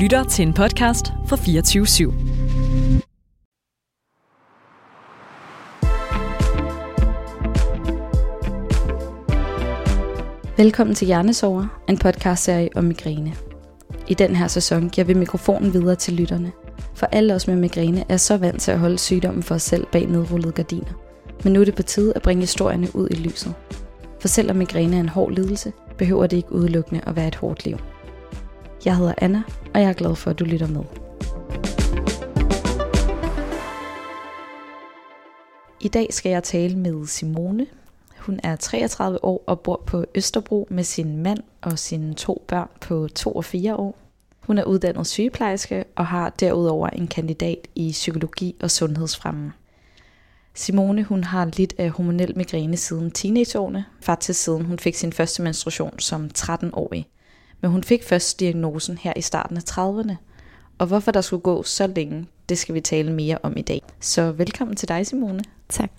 lytter til en podcast fra 24 /7. Velkommen til Hjernesover, en podcastserie om migræne. I den her sæson giver vi mikrofonen videre til lytterne, for alle os med migræne er så vant til at holde sygdommen for os selv bag nedrullede gardiner. Men nu er det på tide at bringe historierne ud i lyset. For selvom migræne er en hård lidelse, behøver det ikke udelukkende at være et hårdt liv. Jeg hedder Anna, og jeg er glad for, at du lytter med. I dag skal jeg tale med Simone. Hun er 33 år og bor på Østerbro med sin mand og sine to børn på 2 og 4 år. Hun er uddannet sygeplejerske og har derudover en kandidat i psykologi og sundhedsfremme. Simone hun har lidt af hormonel migræne siden teenageårene, faktisk siden hun fik sin første menstruation som 13-årig. Men hun fik først diagnosen her i starten af 30'erne. Og hvorfor der skulle gå så længe, det skal vi tale mere om i dag. Så velkommen til dig, Simone. Tak.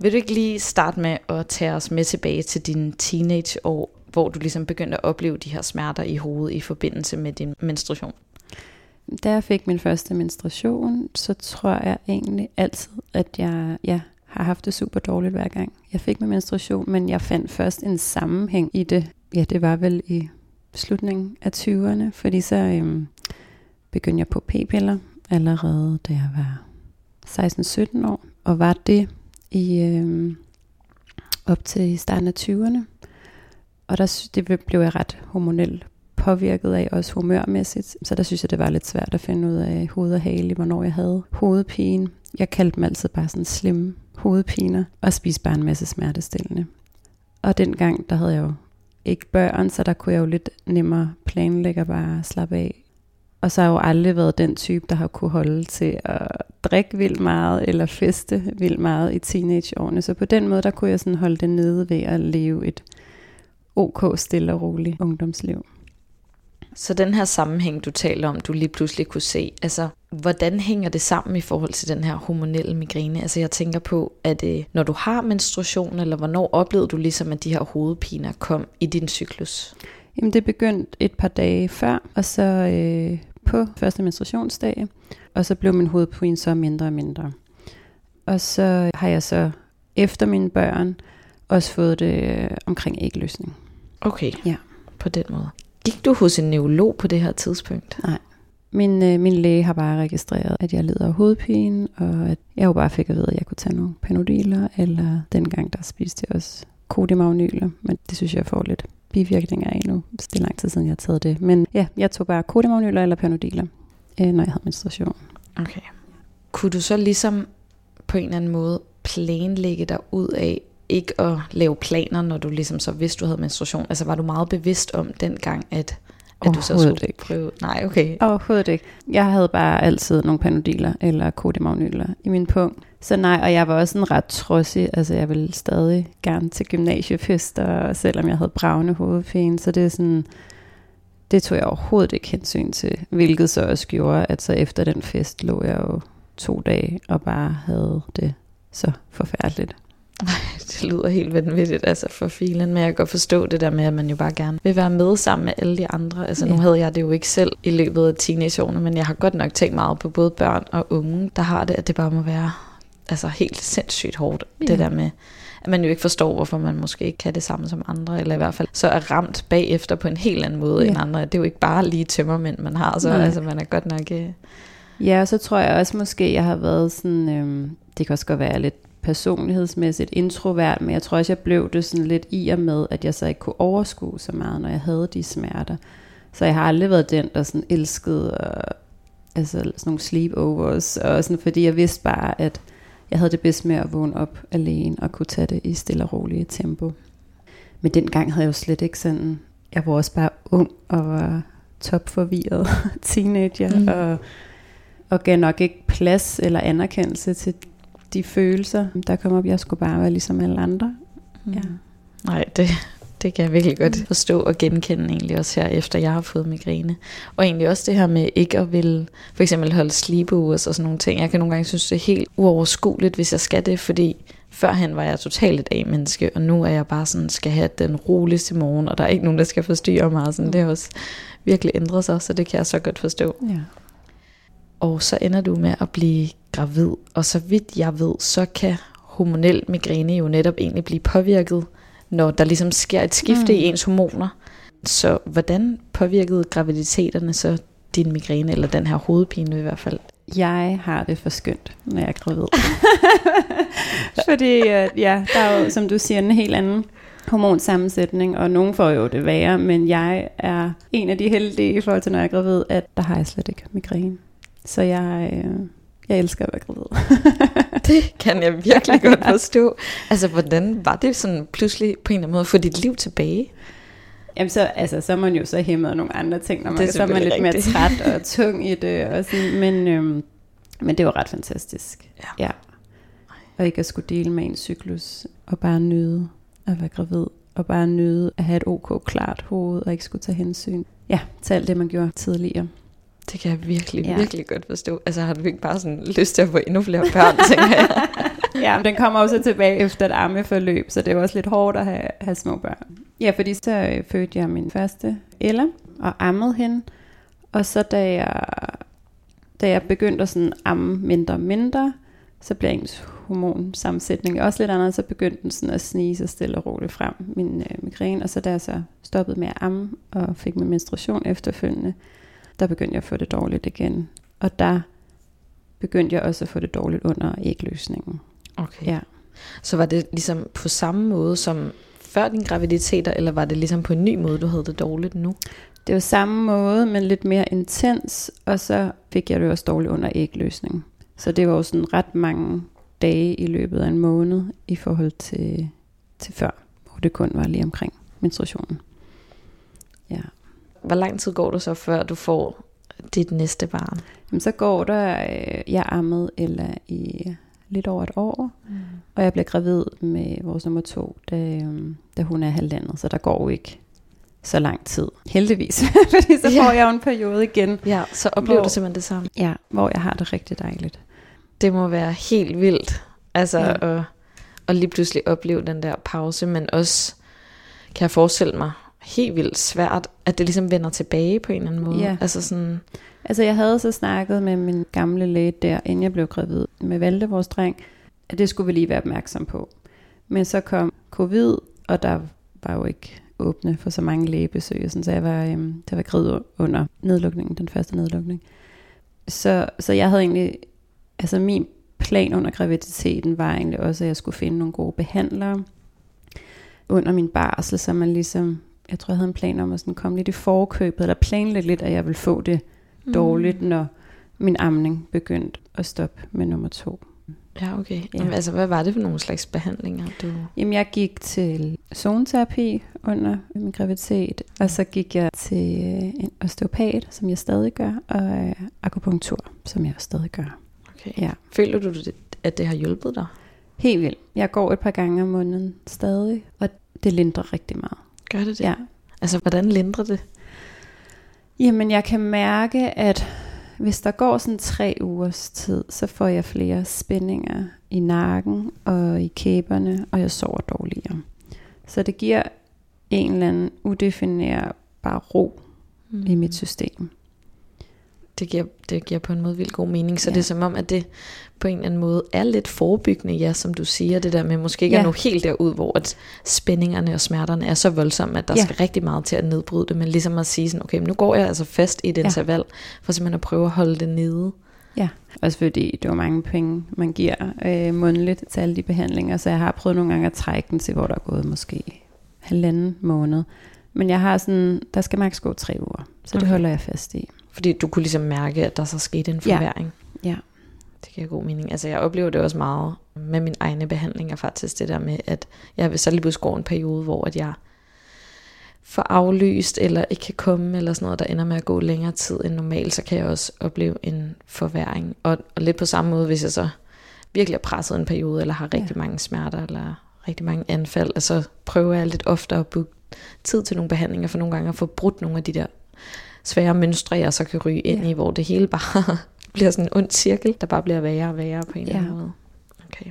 Vil du ikke lige starte med at tage os med tilbage til dine teenageår, hvor du ligesom begyndte at opleve de her smerter i hovedet i forbindelse med din menstruation? Da jeg fik min første menstruation, så tror jeg egentlig altid, at jeg ja, har haft det super dårligt hver gang. Jeg fik min menstruation, men jeg fandt først en sammenhæng i det. Ja, det var vel i slutningen af 20'erne, fordi så øhm, begyndte jeg på p-piller allerede, da jeg var 16-17 år, og var det i øhm, op til starten af 20'erne. Og der, det blev jeg ret hormonelt påvirket af, også humørmæssigt. Så der synes jeg, det var lidt svært at finde ud af hoved og hale, hvornår jeg havde hovedpine. Jeg kaldte dem altid bare sådan slimme hovedpiner, og spiste bare en masse smertestillende. Og dengang, der havde jeg jo ikke børn, så der kunne jeg jo lidt nemmere planlægge og bare slappe af. Og så har jeg jo aldrig været den type, der har kunne holde til at drikke vildt meget eller feste vildt meget i teenageårene. Så på den måde, der kunne jeg sådan holde det nede ved at leve et ok, stille og roligt ungdomsliv. Så den her sammenhæng, du taler om, du lige pludselig kunne se, altså hvordan hænger det sammen i forhold til den her hormonelle migræne? Altså jeg tænker på, at det, når du har menstruation, eller hvornår oplevede du ligesom, at de her hovedpiner kom i din cyklus? Jamen det begyndte et par dage før, og så øh, på første menstruationsdag, og så blev min hovedpine så mindre og mindre. Og så har jeg så efter mine børn også fået det øh, omkring ægløsning. Okay, Ja. på den måde. Gik du hos en neurolog på det her tidspunkt? Nej. Min, øh, min læge har bare registreret, at jeg lider af hovedpine, og at jeg jo bare fik at vide, at jeg kunne tage nogle panodiler, eller dengang der spiste jeg også kodimagnyler, men det synes jeg får lidt bivirkninger af nu. Det er lang tid siden, jeg har taget det. Men ja, jeg tog bare kodimagnyler eller panodiler, øh, når jeg havde menstruation. Okay. Kunne du så ligesom på en eller anden måde planlægge dig ud af ikke at lave planer, når du ligesom så vidste, du havde menstruation? Altså var du meget bevidst om dengang, at, at du så skulle ikke. prøve? Nej, okay. Overhovedet ikke. Jeg havde bare altid nogle panodiler eller kodimagnyler i min punkt. Så nej, og jeg var også sådan ret trodsig. Altså jeg ville stadig gerne til gymnasiefester, selvom jeg havde bravende hovedpine. Så det er sådan, det tog jeg overhovedet ikke hensyn til. Hvilket så også gjorde, at så efter den fest lå jeg jo to dage og bare havde det så forfærdeligt. Det lyder helt vanvittigt, altså for filen, men jeg kan godt forstå det der med, at man jo bare gerne vil være med sammen med alle de andre. Altså nu Ja. havde jeg det jo ikke selv i løbet af teenageårene, men jeg har godt nok tænkt meget på både børn og unge, der har det, at det bare må være altså helt sindssygt hårdt. Ja. Det der med, at man jo ikke forstår, hvorfor man måske ikke kan det samme som andre, eller i hvert fald så er ramt bagefter på en helt anden måde ja. End andre. Det er jo ikke bare lige tømmermænd, man har, så Nej. altså, man er godt nok... Øh, Ja, og så tror jeg også måske, jeg har været sådan, øhm, det kan også godt være lidt personlighedsmæssigt introvert, men jeg tror også, jeg blev det sådan lidt i og med, at jeg så ikke kunne overskue så meget, når jeg havde de smerter. Så jeg har aldrig været den, der sådan elskede og, altså sådan nogle sleepovers, og sådan, fordi jeg vidste bare, at jeg havde det bedst med at vågne op alene og kunne tage det i stille og rolige tempo. Men dengang havde jeg jo slet ikke sådan, jeg var også bare ung og var topforvirret teenager, Mm. og, og gav nok ikke plads eller anerkendelse til de følelser, der kom op. Jeg skulle bare være ligesom alle andre. Ja. Nej, det, det kan jeg virkelig godt Mm. forstå og genkende egentlig også her, efter jeg har fået migræne. Og egentlig også det her med ikke at vil for eksempel holde sleepovers og sådan nogle ting. Jeg kan nogle gange synes, det er helt uoverskueligt, hvis jeg skal det, fordi Førhen var jeg totalt et A-menneske, og nu er jeg bare sådan, skal have den roligste morgen, og der er ikke nogen, der skal forstyrre mig. Sådan, det har også virkelig ændret sig, så det kan jeg så godt forstå. Ja. Og så ender du med at blive gravid, og så vidt jeg ved, så kan hormonel migræne jo netop egentlig blive påvirket, når der ligesom sker et skifte mm. i ens hormoner. Så hvordan påvirkede graviditeterne så din migræne, eller den her hovedpine i hvert fald? Jeg har det for skønt, når jeg er gravid. Fordi ja, der er jo, som du siger, en helt anden hormonsammensætning, og nogen får jo det værre, men jeg er en af de heldige i forhold til, når jeg er gravid, at der har jeg slet ikke migræne. Så jeg, øh, jeg elsker at være gravid. det kan jeg virkelig godt forstå. Altså, hvordan var det sådan pludselig på en eller anden måde at få dit liv tilbage? Jamen så, altså, så er man jo så hæmmet af nogle andre ting, når man, så er man lidt rigtigt. mere træt og tung i det. Og sådan, men, øhm, men det var ret fantastisk. Ja. ja. Og ikke at skulle dele med en cyklus, og bare nyde at være gravid, og bare nyde at have et ok klart hoved, og ikke skulle tage hensyn ja, til alt det, man gjorde tidligere. Det kan jeg virkelig, ja. virkelig godt forstå. Altså har du ikke bare sådan lyst til at få endnu flere børn, tænker jeg. ja, men den kommer også tilbage efter et ammeforløb, så det er også lidt hårdt at have, have små børn. Ja, fordi så øh, fødte jeg min første Ella og ammede hende. Og så da jeg, da jeg begyndte at sådan amme mindre og mindre, så blev ens hormonsammensætning også lidt anderledes, så begyndte den sådan at snige sig stille og roligt frem, min øh, migræne. Og så da jeg så stoppede med at amme og fik min menstruation efterfølgende, der begyndte jeg at få det dårligt igen. Og der begyndte jeg også at få det dårligt under ægløsningen. Okay. Ja. Så var det ligesom på samme måde som før din graviditet, eller var det ligesom på en ny måde, du havde det dårligt nu? Det var samme måde, men lidt mere intens, og så fik jeg det også dårligt under ægløsning. Så det var jo sådan ret mange dage i løbet af en måned i forhold til, til før, hvor det kun var lige omkring menstruationen. Ja. Hvor lang tid går det så, før du får dit næste barn? Jamen, så går der, øh, jeg ammede eller i lidt over et år, mm. og jeg bliver gravid med vores nummer to, da, øhm, da hun er halvandet, så der går jo ikke så lang tid. Heldigvis, fordi så får ja. jeg jo en periode igen. Ja, så oplever hvor, du simpelthen det samme. Ja, hvor jeg har det rigtig dejligt. Det må være helt vildt, altså ja. at, at lige pludselig opleve den der pause, men også, kan jeg forestille mig, helt vildt svært, at det ligesom vender tilbage på en eller anden måde. Ja. Altså sådan... Altså jeg havde så snakket med min gamle læge der, inden jeg blev gravid med Valde, vores dreng, at det skulle vi lige være opmærksom på. Men så kom covid, og der var jo ikke åbne for så mange lægebesøg, så jeg var, øhm, der var gravid under nedlukningen, den første nedlukning. Så, så jeg havde egentlig, altså min plan under graviditeten var egentlig også, at jeg skulle finde nogle gode behandlere under min barsel, så man ligesom jeg tror, jeg havde en plan om at sådan komme lidt i forkøbet, eller planlægge lidt, at jeg ville få det mm. dårligt, når min amning begyndte at stoppe med nummer to. Ja, okay. Ja. Jamen, altså, hvad var det for nogle slags behandlinger? Du... Jamen, jeg gik til zoneterapi under min graviditet, og så gik jeg til øh, en osteopat, som jeg stadig gør, og øh, akupunktur, som jeg stadig gør. Okay. Ja. Føler du, at det har hjulpet dig? Helt vildt. Jeg går et par gange om måneden stadig, og det lindrer rigtig meget. Gør det det? Ja. Altså, hvordan lindrer det? Jamen, jeg kan mærke, at hvis der går sådan tre ugers tid, så får jeg flere spændinger i nakken og i kæberne, og jeg sover dårligere. Så det giver en eller anden udefinerbar ro mm. i mit system det giver, det giver på en måde vildt god mening. Så ja. det er som om, at det på en eller anden måde er lidt forebyggende, ja, som du siger, det der med måske ikke ja. er nu helt derud, hvor at spændingerne og smerterne er så voldsomme, at der ja. skal rigtig meget til at nedbryde det, men ligesom at sige sådan, okay, nu går jeg altså fast i et ja. interval, for simpelthen at prøve at holde det nede. Ja, også fordi det var mange penge, man giver øh, mundligt til alle de behandlinger, så jeg har prøvet nogle gange at trække den til, hvor der er gået måske halvanden måned. Men jeg har sådan, der skal maks gå tre uger, så okay. det holder jeg fast i. Fordi du kunne ligesom mærke, at der så skete en forværing. Ja. ja. Det giver god mening. Altså jeg oplever det også meget med min egne behandlinger faktisk, det der med, at jeg så lige pludselig går en periode, hvor at jeg får aflyst, eller ikke kan komme, eller sådan noget, der ender med at gå længere tid end normalt, så kan jeg også opleve en forværing. Og, og lidt på samme måde, hvis jeg så virkelig er presset en periode, eller har rigtig ja. mange smerter, eller rigtig mange anfald, og så prøver jeg lidt oftere at booke tid til nogle behandlinger, for nogle gange at få brudt nogle af de der svære mønstre, jeg så kan ryge ind ja. i, hvor det hele bare bliver sådan en ond cirkel, der bare bliver værre og værre på en ja. eller anden måde. Okay.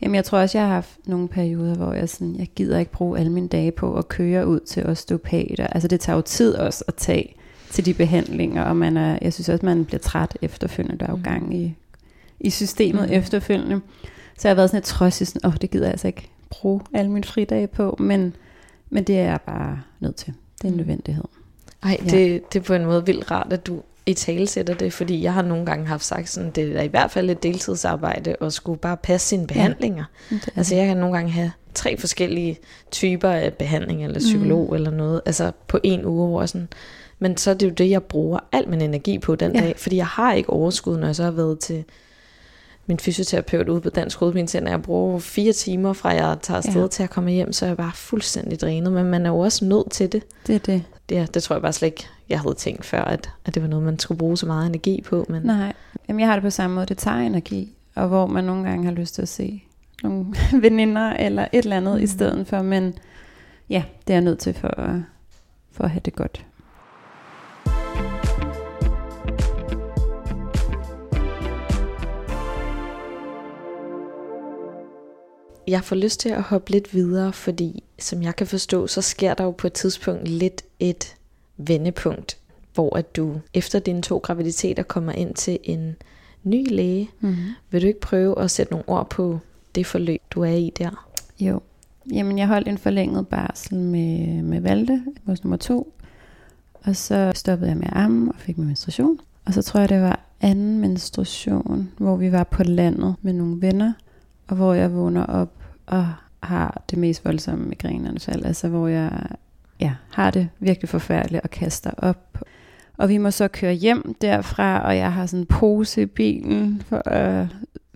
Jamen, jeg tror også, jeg har haft nogle perioder, hvor jeg sådan, jeg gider ikke bruge alle mine dage på at køre ud til osteopater. Altså, det tager jo tid også at tage til de behandlinger, og man er, jeg synes også, man bliver træt efterfølgende. Der er jo Mm. gang i, i systemet Mm. efterfølgende. Så jeg har været sådan lidt trodsig, sådan, åh, oh, det gider jeg altså ikke bruge alle mine fridage på, men, men det er jeg bare nødt til. Det er en Mm. Ej, Ja. det, det er på en måde vildt rart, at du i tale sætter det, fordi jeg har nogle gange haft sagt sådan, det er i hvert fald et deltidsarbejde, og skulle bare passe sine behandlinger. Det er Altså jeg kan nogle gange have tre forskellige typer af behandling, eller psykolog mm. eller noget, altså på en uge, hvor sådan, men så er det jo det, jeg bruger al min energi på den Ja. ja. dag, fordi jeg har ikke overskud, når jeg så har været til min fysioterapeut ude på Dansk Hovedpinecenter. Jeg bruger fire timer fra jeg tager afsted Ja. ja. til at komme hjem, så er jeg bare fuldstændig drænet, men man er jo også nødt til det. det. Er det. Ja, det tror jeg bare slet ikke, jeg havde tænkt før, at, at det var noget, man skulle bruge så meget energi på. Men Nej, Jamen, jeg har det på samme måde. Det tager energi, og hvor man nogle gange har lyst til at se nogle veninder eller et eller andet mm. i stedet for. Men ja, det er jeg nødt til for, for at have det godt. Jeg får lyst til at hoppe lidt videre, fordi som jeg kan forstå, så sker der jo på et tidspunkt lidt et vendepunkt, hvor at du efter dine to graviditeter kommer ind til en ny læge. Mm. Vil du ikke prøve at sætte nogle ord på det forløb, du er i der? Jo. Jamen, jeg holdt en forlænget barsel med, med Valde, vores nummer to. Og så stoppede jeg med at amme og fik min menstruation. Og så tror jeg, det var anden menstruation, hvor vi var på landet med nogle venner. Og hvor jeg vågner op og har det mest voldsomme migræneanfald. Altså hvor jeg ja, har det virkelig forfærdeligt og kaster op. Og vi må så køre hjem derfra, og jeg har sådan en pose i bilen, for, øh,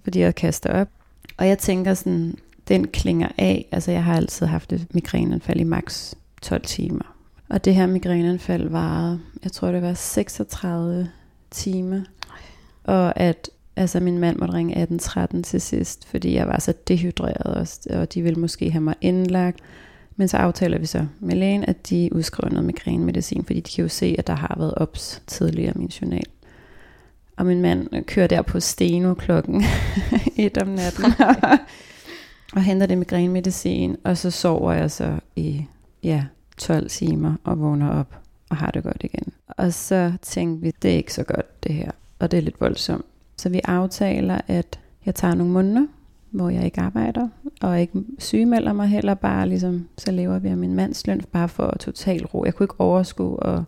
fordi jeg kaster op. Og jeg tænker sådan, den klinger af. Altså jeg har altid haft et migræneanfald i maks 12 timer. Og det her migræneanfald varede, jeg tror det var 36 timer. Og at altså min mand måtte ringe 1813 til sidst, fordi jeg var så dehydreret også, og de ville måske have mig indlagt. Men så aftaler vi så med lægen, at de udskriver noget migrænemedicin, fordi de kan jo se, at der har været ops tidligere i min journal. Og min mand kører der på Steno klokken et om natten og henter det migrænemedicin, og så sover jeg så i ja, 12 timer og vågner op og har det godt igen. Og så tænkte vi, det er ikke så godt det her, og det er lidt voldsomt. Så vi aftaler, at jeg tager nogle måneder, hvor jeg ikke arbejder, og ikke sygemelder mig heller, bare ligesom, så lever vi af min mands løn, bare for total ro. Jeg kunne ikke overskue at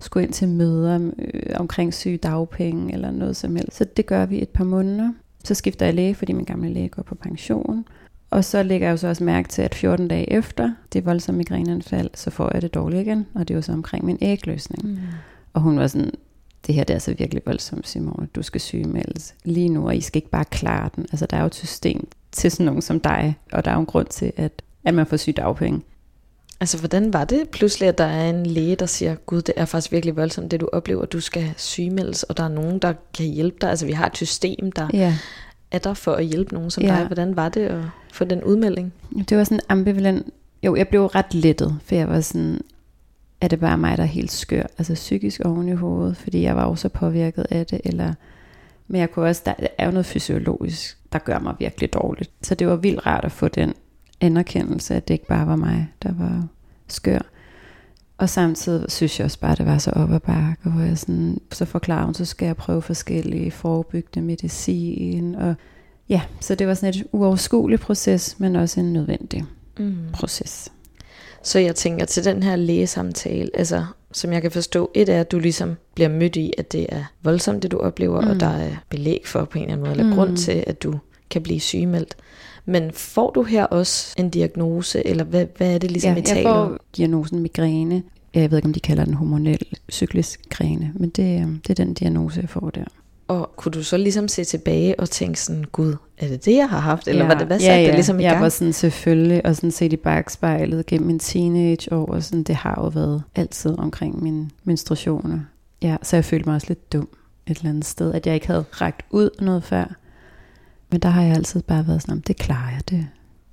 skulle ind til møder øh, omkring syge dagpenge eller noget som helst. Så det gør vi et par måneder. Så skifter jeg læge, fordi min gamle læge går på pension. Og så lægger jeg jo så også mærke til, at 14 dage efter det voldsomme migræneanfald, så får jeg det dårligt igen. Og det var så omkring min ægløsning. Mm. Og hun var sådan, det her det er altså virkelig voldsomt, Simone. Du skal sygemeldes lige nu, og I skal ikke bare klare den. Altså, der er jo et system til sådan nogen som dig, og der er jo en grund til, at, at man får sygedagpenge. Altså, hvordan var det pludselig, at der er en læge, der siger, gud, det er faktisk virkelig voldsomt, det du oplever, du skal sygemeldes, og der er nogen, der kan hjælpe dig. Altså, vi har et system, der Ja. er der for at hjælpe nogen som Ja. dig. Hvordan var det at få den udmelding? Det var sådan ambivalent. Jo, jeg blev ret lettet, for jeg var sådan, er det bare mig, der er helt skør, altså psykisk oven i hovedet, fordi jeg var også påvirket af det, eller, men jeg kunne også, der er jo noget fysiologisk, der gør mig virkelig dårligt. Så det var vildt rart at få den anerkendelse, at det ikke bare var mig, der var skør. Og samtidig synes jeg også bare, at det var så op ad bakke, hvor jeg sådan, så forklarer hun, så skal jeg prøve forskellige forebyggende medicin, og ja, så det var sådan et uoverskueligt proces, men også en nødvendig Mm. proces. Så jeg tænker til den her lægesamtale, altså som jeg kan forstå, et er, at du ligesom bliver mødt i, at det er voldsomt, det du oplever, mm. Og der er belæg for på en eller anden måde, eller mm. Grund til, at du kan blive sygemeldt. Men får du her også en diagnose, eller hvad, hvad er det ligesom, ja, I jeg taler om? får diagnosen migræne. Jeg ved ikke, om de kalder den hormonel cyklisk græne, men det, øhm, det er den diagnose, jeg får der. Og kunne du så ligesom se tilbage og tænke sådan, gud, er det det, jeg har haft? Eller var det, hvad ja, satte ja. det ligesom i jeg gang? var sådan selvfølgelig, og sådan set i bagspejlet gennem min teenageår, og sådan, det har jo været altid omkring mine menstruationer. Ja, så jeg følte mig også lidt dum et eller andet sted, at jeg ikke havde rækt ud noget før. Men der har jeg altid bare været sådan, "Jamen, det klarer jeg, det,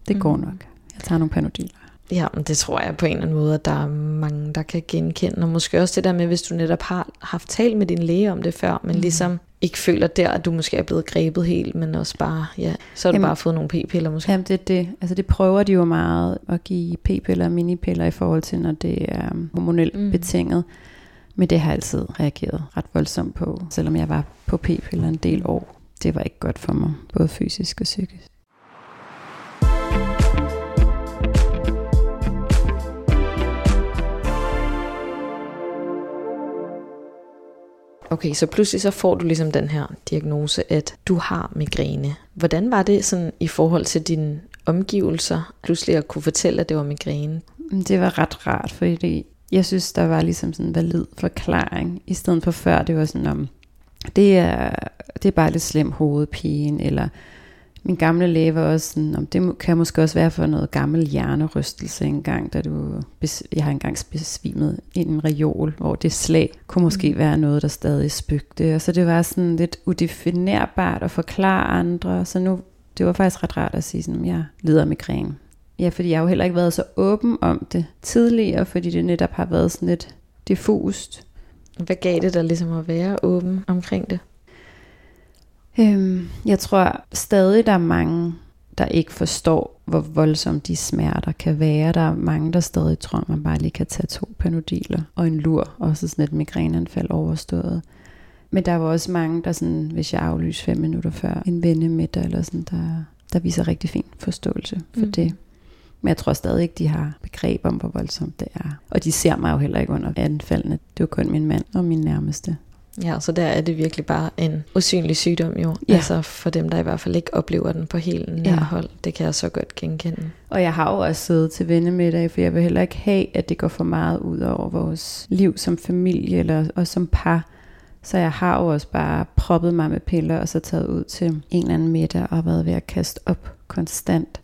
det går Mhm. nok. Jeg tager nogle panodiler. Ja, men det tror jeg på en eller anden måde, at der er mange, der kan genkende. Og måske også det der med, hvis du netop har haft talt med din læge om det før, men Mm. ligesom ikke føler der, at du måske er blevet grebet helt, men også bare, ja, så har du Jamen- bare fået nogle p-piller måske. Jamen det det. Altså det prøver de jo meget at give p-piller og minipiller i forhold til, når det er hormonelt mm. betinget. Men det har jeg altid reageret ret voldsomt på, selvom jeg var på p-piller en del år. Det var ikke godt for mig, både fysisk og psykisk. Okay, så pludselig så får du ligesom den her diagnose, at du har migræne. Hvordan var det sådan i forhold til dine omgivelser, pludselig at kunne fortælle, at det var migræne? Men Det var ret rart, fordi jeg synes, der var ligesom sådan en valid forklaring, i stedet for før, det var sådan om, det er, det er bare lidt slem hovedpine, eller min gamle læge var også sådan, om det kan måske også være for noget gammel hjernerystelse engang, da du, jeg har engang besvimet i en reol, hvor det slag kunne måske Mm. være noget, der stadig spøgte, og så det var sådan lidt udefinerbart at forklare andre, så nu, det var faktisk ret rart at sige sådan, jeg lider af migræne. Ja, fordi jeg har jo heller ikke været så åben om det tidligere, fordi det netop har været sådan lidt diffust. Hvad gav det dig ligesom at være åben omkring det? Øhm, jeg tror stadig, der er mange, der ikke forstår, hvor voldsomt de smerter kan være. Der er mange, der stadig tror, man bare lige kan tage to panodiler og en lur, og så sådan et migræneanfald overstået. Men der var også mange, der sådan, hvis jeg aflyser fem minutter før en vennemiddag, eller sådan, der, der viser rigtig fin forståelse for mm. det. Men jeg tror stadig ikke, de har begreb om, hvor voldsomt det er. Og de ser mig jo heller ikke under anfaldene. Det var kun min mand og min nærmeste. Ja, så der er det virkelig bare en usynlig sygdom jo. Ja. Altså for dem, der i hvert fald ikke oplever den på helt nær Ja. hold. Det kan jeg så godt genkende. Og jeg har jo også siddet til vennemiddag, for jeg vil heller ikke have, at det går for meget ud over vores liv som familie eller, og som par. Så jeg har jo også bare proppet mig med piller, og så taget ud til en eller anden middag og været ved at kaste op konstant.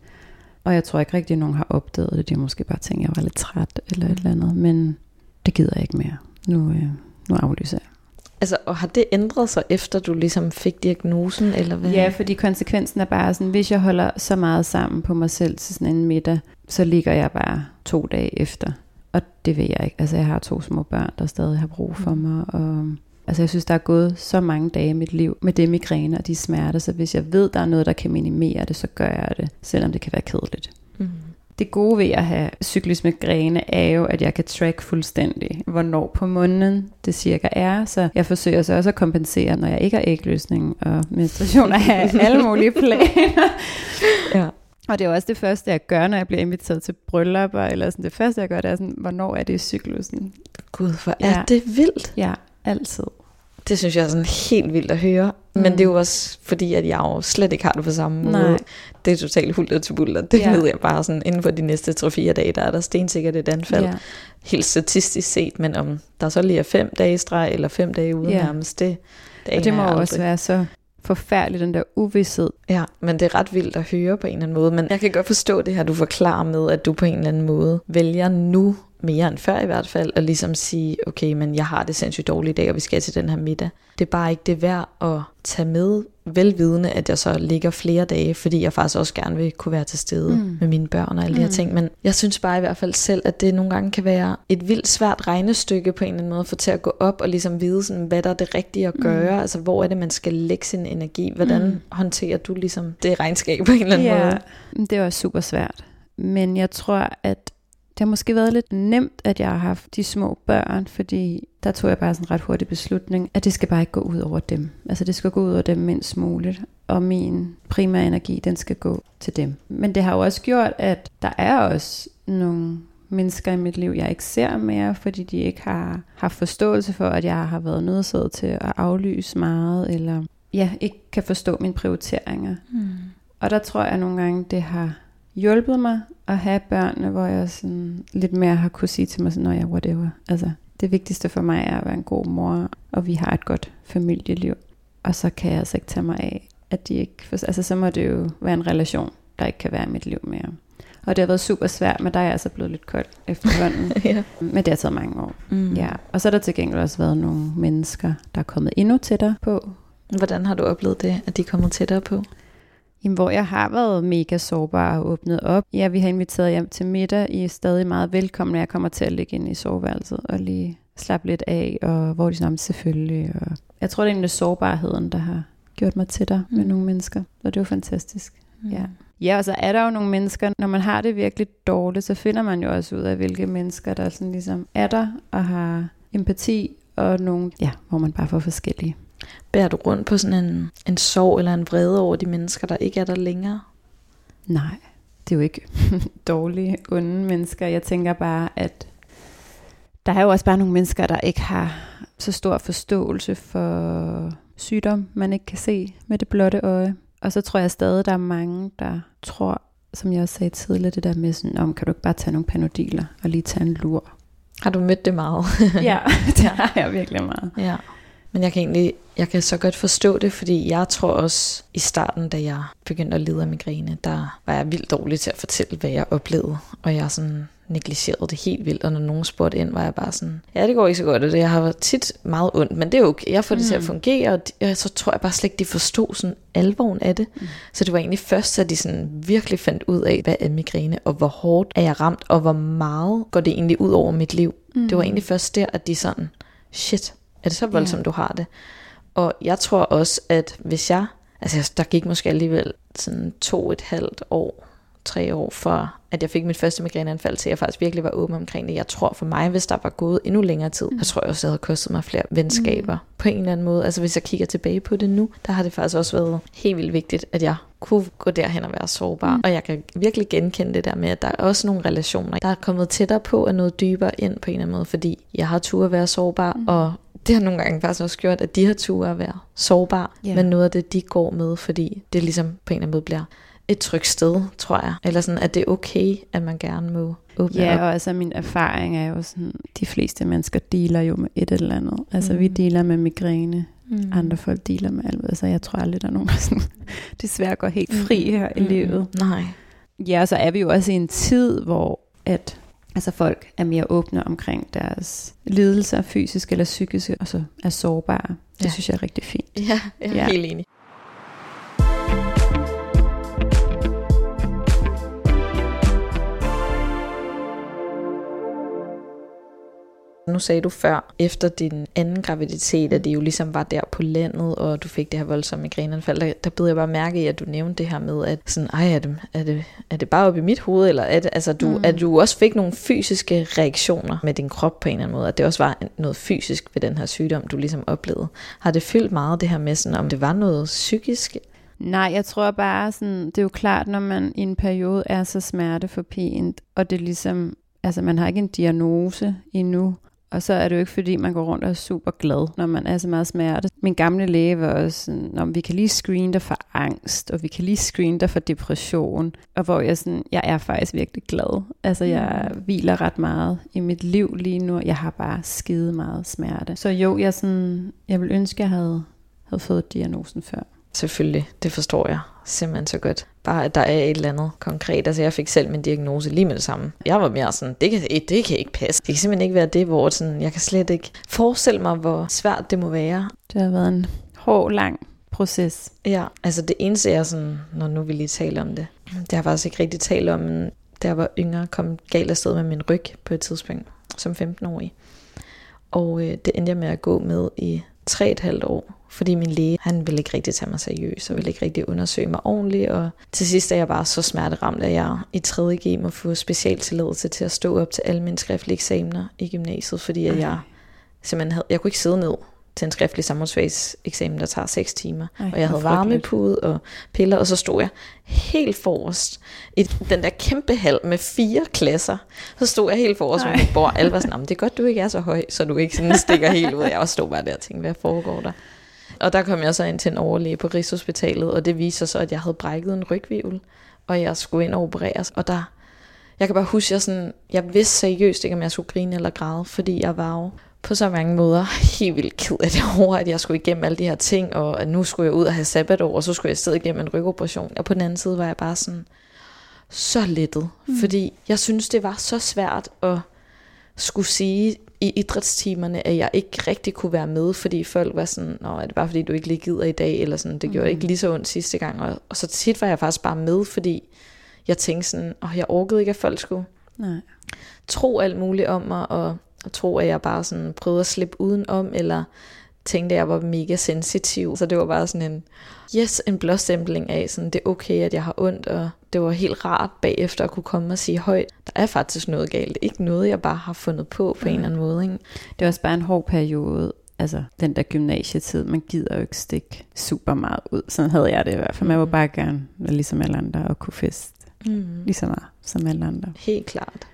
Og jeg tror ikke rigtig, at nogen har opdaget det. De har måske bare tænkt, at jeg var lidt træt eller et eller andet. Men det gider jeg ikke mere. Nu, øh, nu aflyser jeg. Altså, og har det ændret sig, efter du ligesom fik diagnosen, eller hvad? Ja, fordi konsekvensen er bare sådan, hvis jeg holder så meget sammen på mig selv til sådan en middag, så ligger jeg bare to dage efter. Og det vil jeg ikke. Altså jeg har to små børn, der stadig har brug for mig. Og, altså jeg synes, der er gået så mange dage i mit liv med det migræne og de smerter, så hvis jeg ved, der er noget, der kan minimere det, så gør jeg det, selvom det kan være kedeligt. Mm. Det gode ved at have cyklisk migræne er jo, at jeg kan track fuldstændig, hvornår på måneden det cirka er. Så jeg forsøger så også at kompensere, når jeg ikke har ægløsning og menstruation af alle mulige planer. Ja. Og det er jo også det første, jeg gør, når jeg bliver inviteret til bryllupper, eller sådan det første, jeg gør, det er sådan, hvornår er det i cyklusen? Gud, hvor er Ja. det vildt. Ja, altid. Det synes jeg er sådan helt vildt at høre. Mm. Men Mm. det er jo også fordi, at jeg jo slet ikke har det på samme måde. Nej. Det er totalt hulter til bulter. Det Ja. ved jeg bare sådan, inden for de næste 3-4 dage, der er der stensikkert et anfald. Ja. Helt statistisk set, men om der så lige er fem dage i streg, eller fem dage ude Ja. nærmest, det, det, Og det må jo også være så forfærdeligt, den der uvidshed. Ja, men det er ret vildt at høre på en eller anden måde. Men jeg kan godt forstå det her, du forklarer med, at du på en eller anden måde vælger nu, mere end før i hvert fald, at ligesom sige, okay, men jeg har det sindssygt dårligt i dag, og vi skal til den her middag. Det er bare ikke det værd at tage med, velvidende, at jeg så ligger flere dage, fordi jeg faktisk også gerne vil kunne være til stede mm. Mm. med mine børn og alle de her Mm. ting. Men jeg synes bare i hvert fald selv, at det nogle gange kan være et vildt svært regnestykke på en eller anden måde, for til at gå op og ligesom vide, sådan, hvad der er det rigtige at Mm. gøre. Altså, hvor er det, man skal lægge sin energi? Hvordan Mm. håndterer du ligesom det regnskab på en eller anden måde? det var super svært. Men jeg tror, at det har måske været lidt nemt, at jeg har haft de små børn, fordi der tog jeg bare sådan en ret hurtig beslutning, at det skal bare ikke gå ud over dem. Altså det skal gå ud over dem mindst muligt, og min primære energi, den skal gå til dem. Men det har jo også gjort, at der er også nogle mennesker i mit liv, jeg ikke ser mere, fordi de ikke har haft forståelse for, at jeg har været nødsaget til at aflyse meget, eller ja, ikke kan forstå mine prioriteringer. Hmm. Og der tror jeg nogle gange, det har hjulpet mig at have børnene, hvor jeg sådan lidt mere har kunne sige til mig sådan, "Nå ja, whatever. Altså, det vigtigste for mig er at være en god mor, og vi har et godt familieliv. Og så kan jeg altså ikke tage mig af, at de ikke... For, altså, så må det jo være en relation, der ikke kan være i mit liv mere. Og det har været super svært, men der er jeg altså blevet lidt kold efterhånden. ja. men det har taget mange år. Mm. Ja. Og så er der til gengæld også været nogle mennesker, der er kommet endnu tættere på, Hvordan har du oplevet det, at de er kommet tættere på? Jamen, hvor jeg har været mega sårbar og åbnet op. Ja, vi har inviteret hjem til middag. I er stadig meget velkomne, jeg kommer til at ligge inde i soveværelset og lige slappe lidt af, og hvor de sådan, selvfølgelig, og jeg tror, det er egentlig sårbarheden, der har gjort mig tættere mm. med nogle mennesker. Og det var fantastisk. Mm. Ja. Ja, og så er der jo nogle mennesker, når man har det virkelig dårligt, så finder man jo også ud af, hvilke mennesker, der sådan ligesom er der og har empati, og nogle, ja, hvor man bare får forskellige. Bærer du rundt på sådan en, en sorg eller en vrede over de mennesker, der ikke er der længere? Nej, det er jo ikke dårlige, onde mennesker. Jeg tænker bare, at der er jo også bare nogle mennesker, der ikke har så stor forståelse for sygdom, man ikke kan se med det blotte øje. Og så tror jeg stadig, der er mange, der tror, som jeg også sagde tidligere, det der med sådan, om kan du ikke bare tage nogle panodiler og lige tage en lur. Har du mødt det meget? ja, det har jeg virkelig meget. Ja. Men jeg kan egentlig, jeg kan så godt forstå det, fordi jeg tror også i starten, da jeg begyndte at lide af migræne, der var jeg vildt dårlig til at fortælle, hvad jeg oplevede. Og jeg sådan negligerede det helt vildt, og når nogen spurgte ind, var jeg bare sådan, ja, det går ikke så godt, og det jeg har været tit meget ondt, men det er okay, jeg får det mm. til at fungere, og de, så tror jeg bare slet ikke, de forstod sådan alvoren af det. Mm. Så det var egentlig først, at de sådan virkelig fandt ud af, hvad er migræne, og hvor hårdt er jeg ramt, og hvor meget går det egentlig ud over mit liv. Mm. Det var egentlig først der, at de sådan, shit, er det så voldsomt, yeah. du har det? Og jeg tror også, at hvis jeg, altså der gik måske alligevel sådan to et halvt år, tre år, for at jeg fik mit første migræneanfald, til jeg faktisk virkelig var åben omkring det. Jeg tror for mig, hvis der var gået endnu længere tid, mm. jeg tror også, det havde kostet mig flere venskaber mm. på en eller anden måde. Altså hvis jeg kigger tilbage på det nu, der har det faktisk også været helt vildt vigtigt, at jeg kunne gå derhen og være sårbar. Mm. Og jeg kan virkelig genkende det der med, at der er også nogle relationer, der er kommet tættere på og noget dybere ind på en eller anden måde, fordi jeg har tur at være sårbar, mm. og det har nogle gange faktisk også gjort, at de har tur at være sårbar, yeah. men noget af det, de går med, fordi det ligesom på en eller anden måde bliver et trygt sted, tror jeg. Eller sådan, at det er okay, at man gerne må åbne ja, op. og altså min erfaring er jo sådan, de fleste mennesker dealer jo med et eller andet. Altså mm. vi dealer med migræne, mm. andre folk dealer med alt. Altså jeg tror aldrig, der er nogen, der sådan, desværre går helt fri mm. her i mm. livet. Nej. Ja, så er vi jo også i en tid, hvor at altså folk er mere åbne omkring deres lidelser, fysiske eller psykiske, og så er sårbare. Det ja. synes jeg er rigtig fint. Ja, jeg er ja. helt enig. Nu sagde du før, efter din anden graviditet, at det jo ligesom var der på landet, og du fik det her voldsomme migræneanfald, der, der blev jeg bare mærke i, at du nævnte det her med, at sådan, ej, er det, er det, er det bare oppe i mit hoved, eller at, altså, du, mm. at du også fik nogle fysiske reaktioner med din krop på en eller anden måde, at det også var noget fysisk ved den her sygdom, du ligesom oplevede. Har det fyldt meget det her med, sådan, om det var noget psykisk? Nej, jeg tror bare, sådan, det er jo klart, når man i en periode er så smerteforpint, og det ligesom, altså man har ikke en diagnose endnu, og så er det jo ikke, fordi man går rundt og er super glad, når man er så meget smerte. Min gamle læge var også sådan, om vi kan lige screene dig for angst, og vi kan lige screene dig for depression. Og hvor jeg sådan, jeg er faktisk virkelig glad. Altså jeg mm. hviler ret meget i mit liv lige nu. Jeg har bare skide meget smerte. Så jo, jeg, sådan, jeg vil ønske, jeg havde, havde fået diagnosen før. Selvfølgelig, det forstår jeg simpelthen så godt. Bare at der er et eller andet konkret. Altså jeg fik selv min diagnose lige med det samme. Jeg var mere sådan, det kan, det kan ikke passe. Det kan simpelthen ikke være det, hvor sådan, jeg kan slet ikke forestille mig, hvor svært det må være. Det har været en hård, lang proces. Ja, altså det eneste er sådan, når nu vi lige taler om det, det har jeg faktisk ikke rigtig talt om, men da jeg var yngre, kom galt afsted med min ryg på et tidspunkt, som 15-årig. Og øh, det endte jeg med at gå med i tre et halvt år, fordi min læge, han ville ikke rigtig tage mig seriøst, og ville ikke rigtig undersøge mig ordentligt, og til sidst er jeg bare så smerteramt, at jeg i 3. G må få specialtilladelse til at stå op til alle mine skriftlige eksamener i gymnasiet, fordi at jeg simpelthen havde, jeg kunne ikke sidde ned til en skriftlig eksamen, der tager 6 timer. Ej, og jeg havde varmepude og piller, og så stod jeg helt forrest i den der kæmpe hal med fire klasser. Så stod jeg helt forrest med mit bord. Alle var sådan, det er godt, du ikke er så høj, så du ikke sådan stikker helt ud. Jeg stod bare der og tænkte, hvad foregår der? Og der kom jeg så ind til en overlæge på Rigshospitalet, og det viste sig så, at jeg havde brækket en rygvivl, og jeg skulle ind og opereres. Og der, jeg kan bare huske, jeg, sådan, jeg vidste seriøst ikke, om jeg skulle grine eller græde, fordi jeg var jo på så mange måder helt vildt ked af det over, at jeg skulle igennem alle de her ting, og at nu skulle jeg ud og have sabbatår, og så skulle jeg sidde igennem en rygoperation. Og på den anden side var jeg bare sådan så lettet, mm. fordi jeg synes, det var så svært at skulle sige i idrætstimerne, at jeg ikke rigtig kunne være med, fordi folk var sådan, Nå, er det bare fordi, du ikke lige gider i dag, eller sådan, det gjorde mm. ikke lige så ondt sidste gang. Og, og så tit var jeg faktisk bare med, fordi jeg tænkte sådan, og jeg orkede ikke, at folk skulle Nej. tro alt muligt om mig, og, og tro, at jeg bare sådan prøvede at slippe udenom, eller tænkte, jeg var mega sensitiv. Så det var bare sådan en, yes, en blåstempling af, sådan, det er okay, at jeg har ondt, og det var helt rart bagefter at kunne komme og sige højt, der er faktisk noget galt. Ikke noget, jeg bare har fundet på på en eller anden måde. Ikke? Det var også bare en hård periode, altså den der gymnasietid, man gider jo ikke stikke super meget ud. Sådan havde jeg det i hvert fald. Man var bare gerne være ligesom alle andre og kunne feste mm. lige så meget som alle andre. Helt klart.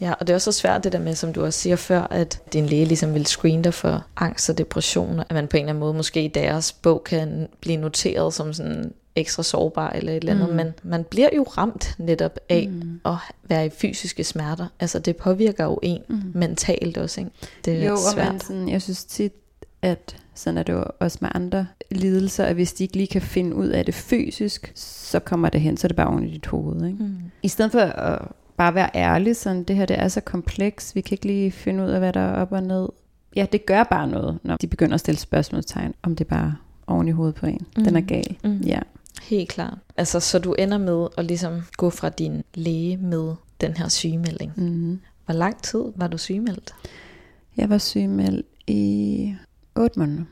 Ja, og det er også så svært det der med, som du også siger før, at din læge ligesom vil screene dig for angst og depression, at man på en eller anden måde måske i deres bog kan blive noteret som sådan ekstra sårbar eller et eller andet, mm. men man bliver jo ramt netop af mm. at være i fysiske smerter. Altså det påvirker jo en mm. mentalt også, ikke? Det er jo, svært. Men sådan, jeg synes tit, at sådan er det jo også med andre lidelser, at hvis de ikke lige kan finde ud af det fysisk, så kommer det hen, så er det bare oven i dit hoved. Ikke? Mm. I stedet for at bare være ærlig, sådan det her det er så kompleks, vi kan ikke lige finde ud af, hvad der er op og ned. Ja, det gør bare noget, når de begynder at stille spørgsmålstegn, om det bare oven i hovedet på en. Mm. Den er gal. Mm. Ja. Helt klart. Altså, så du ender med at ligesom gå fra din læge med den her sygemelding. Mm. Hvor lang tid var du sygemeldt? Jeg var sygemeldt i 8 måneder.